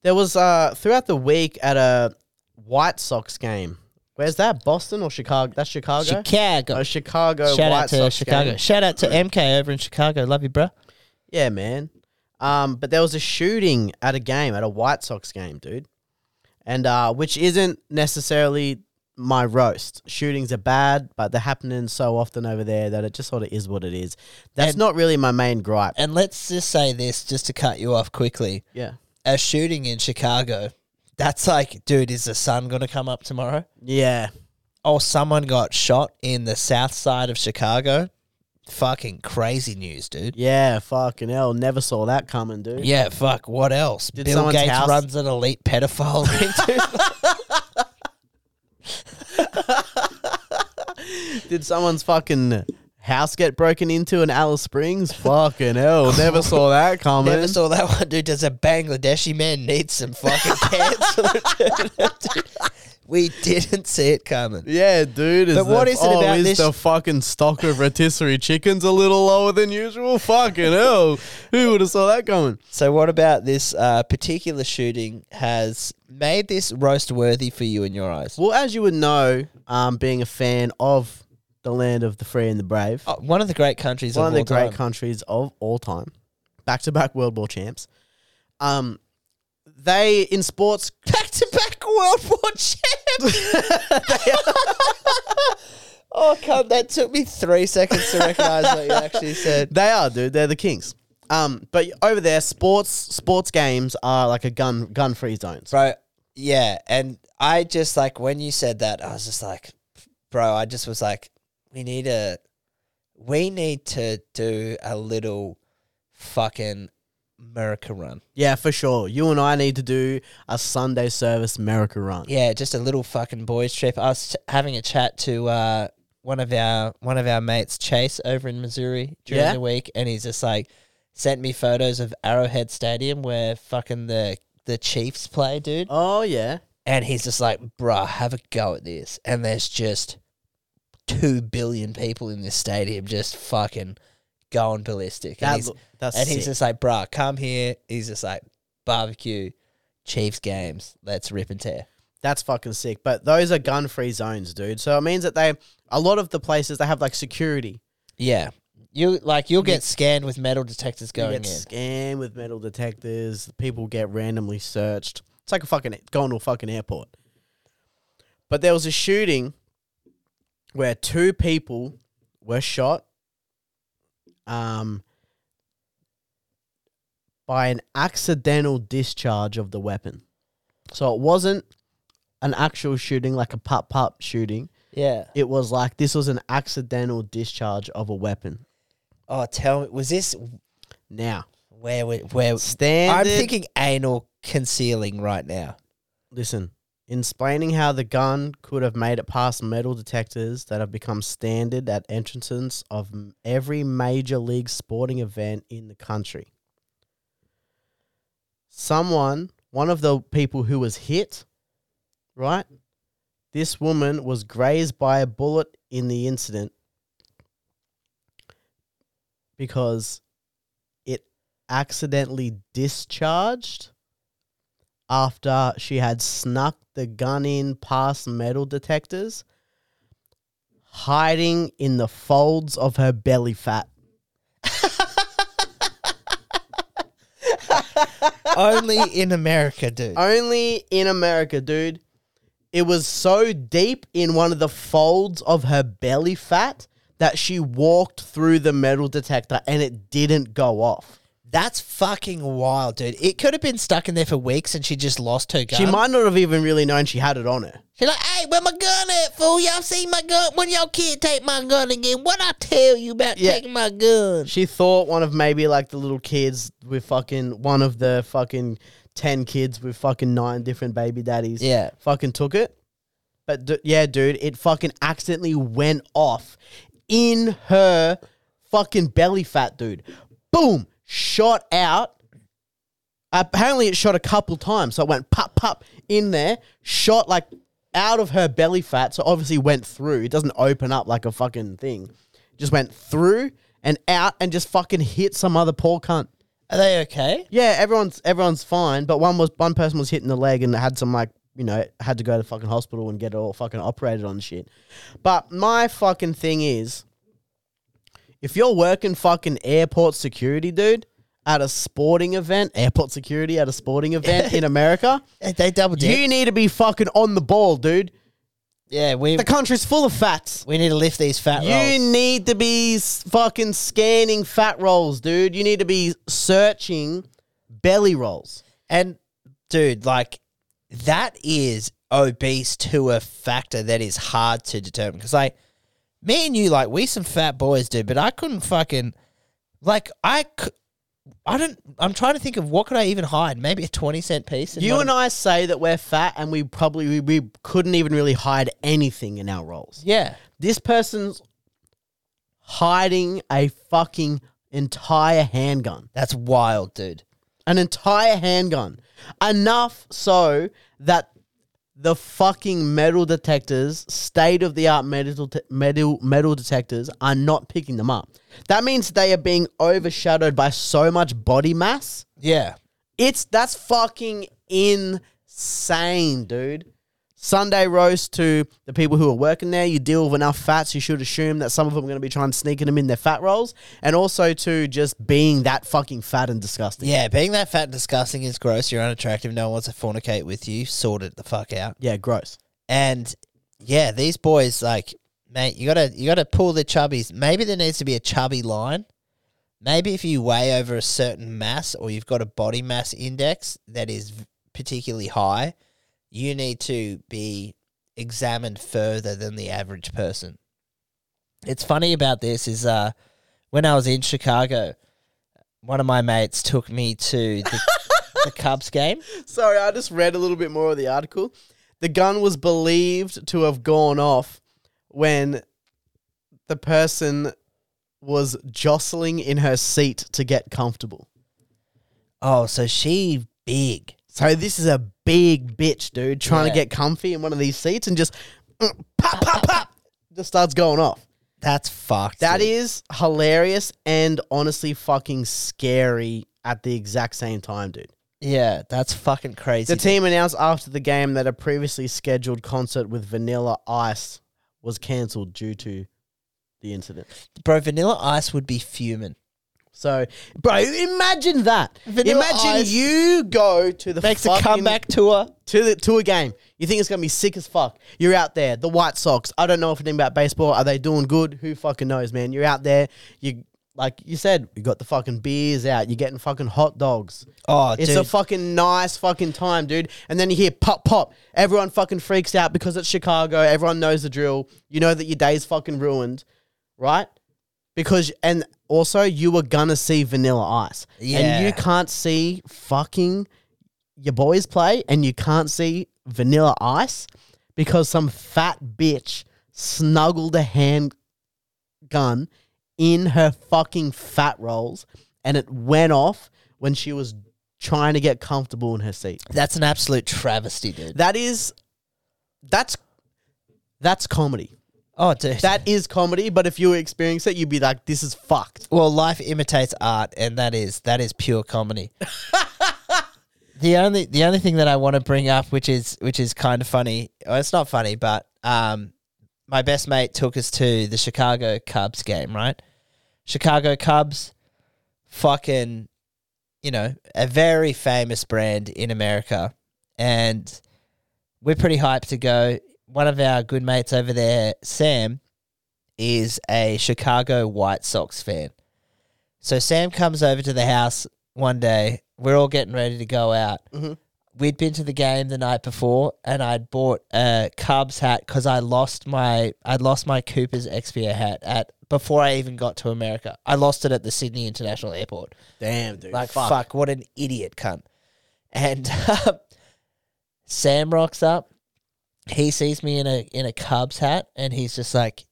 there was uh throughout the week at a White Sox game. Where's that? Boston or Chicago? That's Chicago. Chicago. A Chicago. Shout White out to Sox Chicago. game. Shout out to MK over in Chicago. Love you, bro. Yeah, man. Um, but there was a shooting at a game at a White Sox game, dude, and uh, which isn't necessarily my roast. Shootings are bad, but they're happening so often over there that it just sort of is what it is. That's And- not really my main gripe. And let's just say this, just to cut you off quickly. Yeah. A shooting in Chicago. That's like, dude, is the sun gonna come up tomorrow? Yeah. Oh, someone got shot in the south side of Chicago. Fucking crazy news, dude. Yeah. Fucking hell. Never saw that coming, dude. Yeah, fuck. What else? Did Bill someone's Gates house- runs an elite pedophile ring, dude. Did someone's fucking house get broken into in Alice Springs? Fucking hell. Never saw that coming. Never saw that one, dude. Does a Bangladeshi man need some fucking cans? we didn't see it coming. Yeah, dude. Is But what the, is it oh, about is this- the fucking stock of rotisserie chickens a little lower than usual? Fucking hell. Who would have saw that coming? So, what about this uh, particular shooting has made this roast worthy for you in your eyes? Well, as you would know, um, being a fan of the land of the free and the brave, Oh, one of the great countries one of, of the all great time. countries of all time, back to back World War champs. Um, they in sports back to back World War champs. oh, come! That took me three seconds to recognize what you actually said. They are, dude. They're the kings. Um, but over there, sports sports games are like a gun gun free zones. bro. Yeah, and I just like when you said that, I was just like, bro. I just was like, we need a, we need to do a little fucking America run. Yeah, for sure. You and I need to do a Sunday service America run. Yeah, just a little fucking boys trip. I was having a chat to uh, one of our one of our mates, Chase, over in Missouri during Yeah? the week, and he's just like sent me photos of Arrowhead Stadium where fucking the the Chiefs play, dude. Oh yeah. And he's just like, bruh, have a go at this. And there's just two billion people in this stadium just fucking going ballistic. And That he's, lo- that's and he's sick. just like, bruh, come here. He's just like, barbecue, Chiefs games, let's rip and tear. That's fucking sick. But those are gun free zones, dude. So it means that they a lot of the places they have like security. Yeah. You like you'll get scanned with metal detectors You going get in. scanned with metal detectors. People get randomly searched. It's like a fucking going to a fucking airport. But there was a shooting where two people were shot um, by an accidental discharge of the weapon. So it wasn't an actual shooting like a pop pop shooting. Yeah. It was like this was an accidental discharge of a weapon. Oh, tell me, was this Now, where we, where standard. I'm thinking anal concealing right now. Listen, explaining how the gun could have made it past metal detectors that have become standard at entrances of every major league sporting event in the country. Someone, one of the people who was hit, right? This woman was grazed by a bullet in the incident because it accidentally discharged after she had snuck the gun in past metal detectors, hiding in the folds of her belly fat. Only in America, dude. Only in America, dude. It was so deep in one of the folds of her belly fat that she walked through the metal detector and it didn't go off. That's fucking wild, dude. It could have been stuck in there for weeks and she just lost her gun. She might not have even really known she had it on her. She's like, hey, where my gun at, fool? Y'all see my gun? When y'all can't take my gun again, what I tell you about Yeah. taking my gun? She thought one of maybe like the little kids with fucking one of the fucking 10 kids with fucking nine different baby daddies. Yeah. Fucking took it. But d- yeah, dude, it fucking accidentally went off in her fucking belly fat, dude. Boom, shot out. Apparently, it shot a couple times, so it went pop pop in there, shot like out of her belly fat. So obviously went through. It doesn't open up like a fucking thing. Just went through and out and just fucking hit some other poor cunt. Are they okay? Yeah, everyone's everyone's fine, but one was one person was hitting the leg and had some like you know had to go to fucking hospital and get it all fucking operated on shit. But my fucking thing is, if you're working fucking airport security, dude, at a sporting event, airport security at a sporting event in America, They- double dip. you need to be fucking on the ball, dude. yeah, we The country's full of fats. we need to lift these fat rolls. You rolls. need to be s- fucking scanning fat rolls, dude. You need to be searching belly rolls. And dude, like that is obese to a factor that is hard to determine. Because like me and you, like we some fat boys, dude. But I couldn't fucking like I, I don't. I'm trying to think of what could I even hide. Maybe a twenty cent piece. You and I say that we're fat, and we probably we, we couldn't even really hide anything in our rolls. Yeah. This person's hiding a fucking entire handgun, That's wild, dude. an entire handgun, enough so that the fucking metal detectors, state of the art metal, te- metal metal detectors, are not picking them up. That means they are being overshadowed by so much body mass. Yeah. It's that's fucking insane, dude. Sunday roast to the people who are working there. You deal with enough fats, you should assume that some of them are going to be trying to sneak them in their fat rolls, and also to just being that fucking fat and disgusting. Yeah, being that fat and disgusting is gross. You're unattractive. No one wants to fornicate with you. Sort it the fuck out. Yeah, gross. And yeah, these boys, like, mate, you gotta you gotta pull the chubbies. Maybe there needs to be a chubby line. Maybe if you weigh over a certain mass or you've got a body mass index that is particularly high, you need to be examined further than the average person. It's funny about this is uh when I was in Chicago, one of my mates took me to the, the Cubs game. Sorry, I just read a little bit more of the article. The gun was believed to have gone off when the person was jostling in her seat to get comfortable. Oh, so she big. So this is a big bitch, dude, trying Yeah. to get comfy in one of these seats and just uh, pop, pop, pop, just starts going off. That's fucked. That dude. is hilarious and honestly fucking scary at the exact same time, dude. yeah, that's fucking crazy. The dude. team announced after the game that a previously scheduled concert with Vanilla Ice was cancelled due to the incident. bro, Vanilla Ice would be fuming. So, bro, imagine that. Vanilla imagine Ice you go to the Makes a fucking- comeback tour. to the to a game. You think it's gonna be sick as fuck. You're out there. The White Sox. I don't know if anything about baseball. Are they doing good? Who fucking knows, man? You're out there. You like you said. You got the fucking beers out. You're getting fucking hot dogs. Oh, It's dude. a fucking nice fucking time, dude. And then you hear pop pop. Everyone fucking freaks out because it's Chicago. Everyone knows the drill. You know that your day's fucking ruined, right? Because and also you were gonna see Vanilla Ice, Yeah. and you can't see fucking your boys play, and you can't see Vanilla Ice because some fat bitch snuggled a handgun in her fucking fat rolls, and it went off when she was trying to get comfortable in her seat. that's an absolute travesty, dude. That is, that's that's comedy. Oh, dude. That is comedy. But if you experience it, you'd be like, "This is fucked." well, life imitates art, and that is that is pure comedy. the only the only thing that I want to bring up, which is which is kind of funny. Well, it's not funny, but um, my best mate took us to the Chicago Cubs game. Right, Chicago Cubs, fucking you know, a very famous brand in America, and we're pretty hyped to go. One of our good mates over there, Sam, is a Chicago White Sox fan. So Sam comes over to the house one day. We're all getting ready to go out. Mhm. We'd been to the game the night before, and I'd bought a Cubs hat because I lost my I'd lost my Cooper's XPA hat at before I even got to America. I lost it at the Sydney International Airport. Damn, dude. Like fuck. what an idiot cunt. And um, Sam rocks up. He sees me in a in a Cubs hat, and he's just like,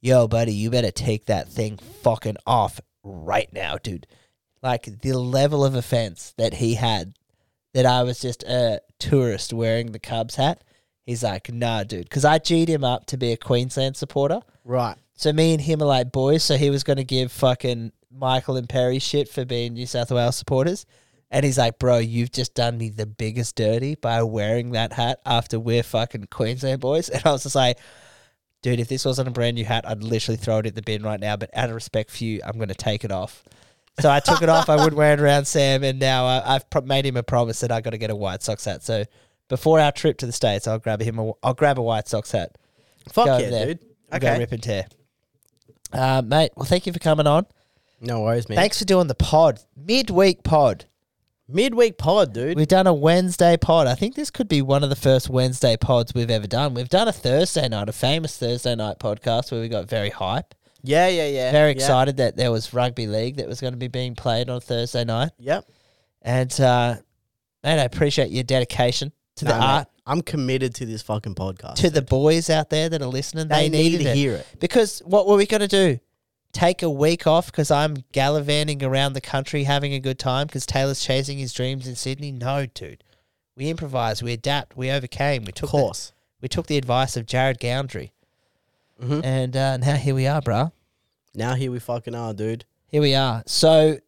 "Yo, buddy, you better take that thing fucking off right now, dude." Like the level of offense that he had that I was just a tourist wearing the Cubs hat. He's like, "Nah, dude," because I G'd him up to be a Queensland supporter. Right. So me and him are like boys. So he was going to give fucking Michael and Perry shit for being New South Wales supporters. And he's like, bro, you've just done me the biggest dirty by wearing that hat after we're fucking Queensland boys. And I was just like, dude, if this wasn't a brand new hat, I'd literally throw it in the bin right now. But out of respect for you, I'm going to take it off. So I took it off. I wouldn't wear it around Sam. And now I, I've pro- made him a promise that I got to get a White Sox hat. So before our trip to the States, I'll grab him a, I'll grab a White Sox hat. Fuck Go yeah, there. dude. We'll Go Okay. rip and tear. Uh, mate, well, thank you for coming on. No worries, man. Thanks for doing the pod, midweek pod. Midweek pod, dude. We've done a Wednesday pod. I think this could be one of the first Wednesday pods we've ever done. We've done a Thursday night, a famous Thursday night podcast where we got very hype, yeah, yeah, yeah. very yeah. excited that there was rugby league that was going to be being played on Thursday night. Yep. And, uh, mate, I appreciate your dedication to the Nah, mate, art, I'm committed to this fucking podcast. to the boys out there that are listening. they, They, need needed to it. hear it. Because what were we going to do? Take a week off because I'm gallivanting around the country having a good time because Taylor's chasing his dreams in Sydney? No, dude. We improvised, we adapt, we overcame. We Of took course. The, we took the advice of Jared Goundry, Mhm. and uh, now here we are, bruh. Now here we fucking are, dude. Here we are. So,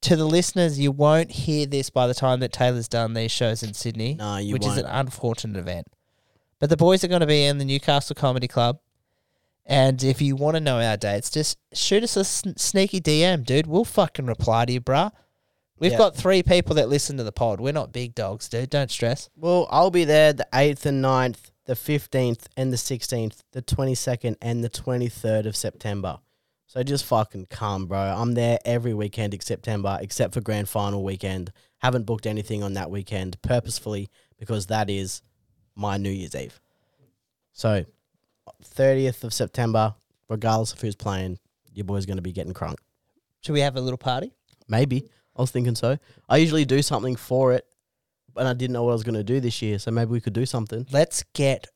to the listeners, you won't hear this by the time that Taylor's done these shows in Sydney, you which won't. is an unfortunate event. But the boys are going to be in the Newcastle Comedy Club. And if you want to know our dates, just shoot us a sn- sneaky DM, dude. We'll fucking reply to you, bruh. We've Yeah. got three people that listen to the pod. We're not big dogs, dude. Don't stress. Well, I'll be there the 8th and 9th, the 15th and the 16th, the 22nd and the 23rd of September. So just fucking come, bro. I'm there every weekend except September, except for grand final weekend. Haven't booked anything on that weekend purposefully because that is my New Year's Eve. So 30th of September, regardless of who's playing, your boy's going to be getting crunk. Should we have a little party? Maybe. I was thinking so. I usually do something for it, but I didn't know what I was going to do this year. So maybe we could do something. Let's get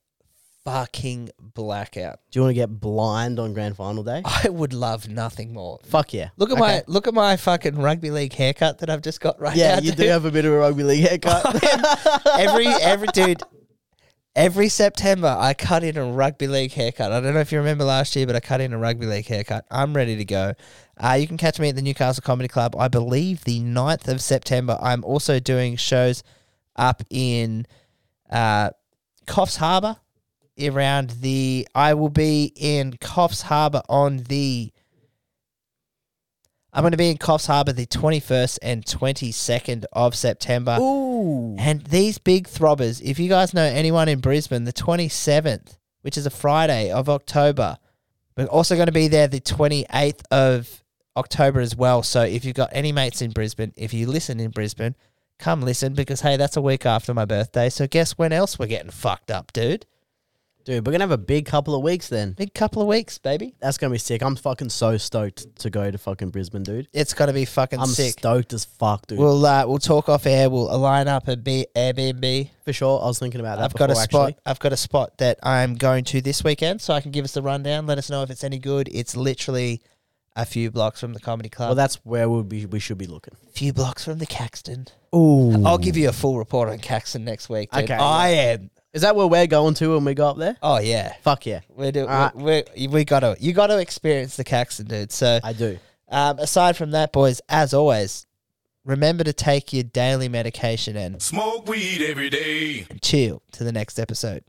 fucking blackout. Do you want to get blind on grand final day? I would love nothing more. Fuck yeah. Look at Okay. my look at my fucking rugby league haircut that I've just got right Yeah, now. you do dude. have a bit of a rugby league haircut. every every dude every September I cut in a rugby league haircut. I don't know if you remember last year, but I cut in a rugby league haircut. I'm ready to go. Uh, you can catch me at the Newcastle Comedy Club. I believe the 9th of September. I'm also doing shows up in uh, Coffs Harbour around the. I will be in Coffs Harbour on the. I'm going to be in Coffs Harbour the 21st and 22nd of September. Ooh. And these big throbbers, if you guys know anyone in Brisbane, the 27th, which is a Friday of October, we're also going to be there the 28th of October as well. So if you've got any mates in Brisbane, if you listen in Brisbane, come listen because, hey, that's a week after my birthday. So guess when else we're getting fucked up, dude? Dude, we're going to have a big couple of weeks then. Big couple of weeks, baby. That's going to be sick. I'm fucking so stoked to go to fucking Brisbane, dude. It's to be fucking I'm sick. stoked as fuck, dude. We'll uh, we'll talk off air. We'll line up a B- Airbnb. For sure. I was thinking about that I've got a before, spot. actually. I've got a spot that I'm going to this weekend, so I can give us the rundown. Let us know if it's any good. It's literally a few blocks from the comedy club. Well, that's where we'll be, we should be looking. a few blocks from the Caxton. Ooh. I'll give you a full report on Caxton next week. Dude. Okay, I am. Is that where we're going to when we go up there? Oh yeah, Fuck yeah. we're doing. Alright. We're, we we got to. You got to experience the Caxton, dude. So, I do. um, aside from that, boys, as always, remember to take your daily medication and Smoke weed every day. chill to the next episode.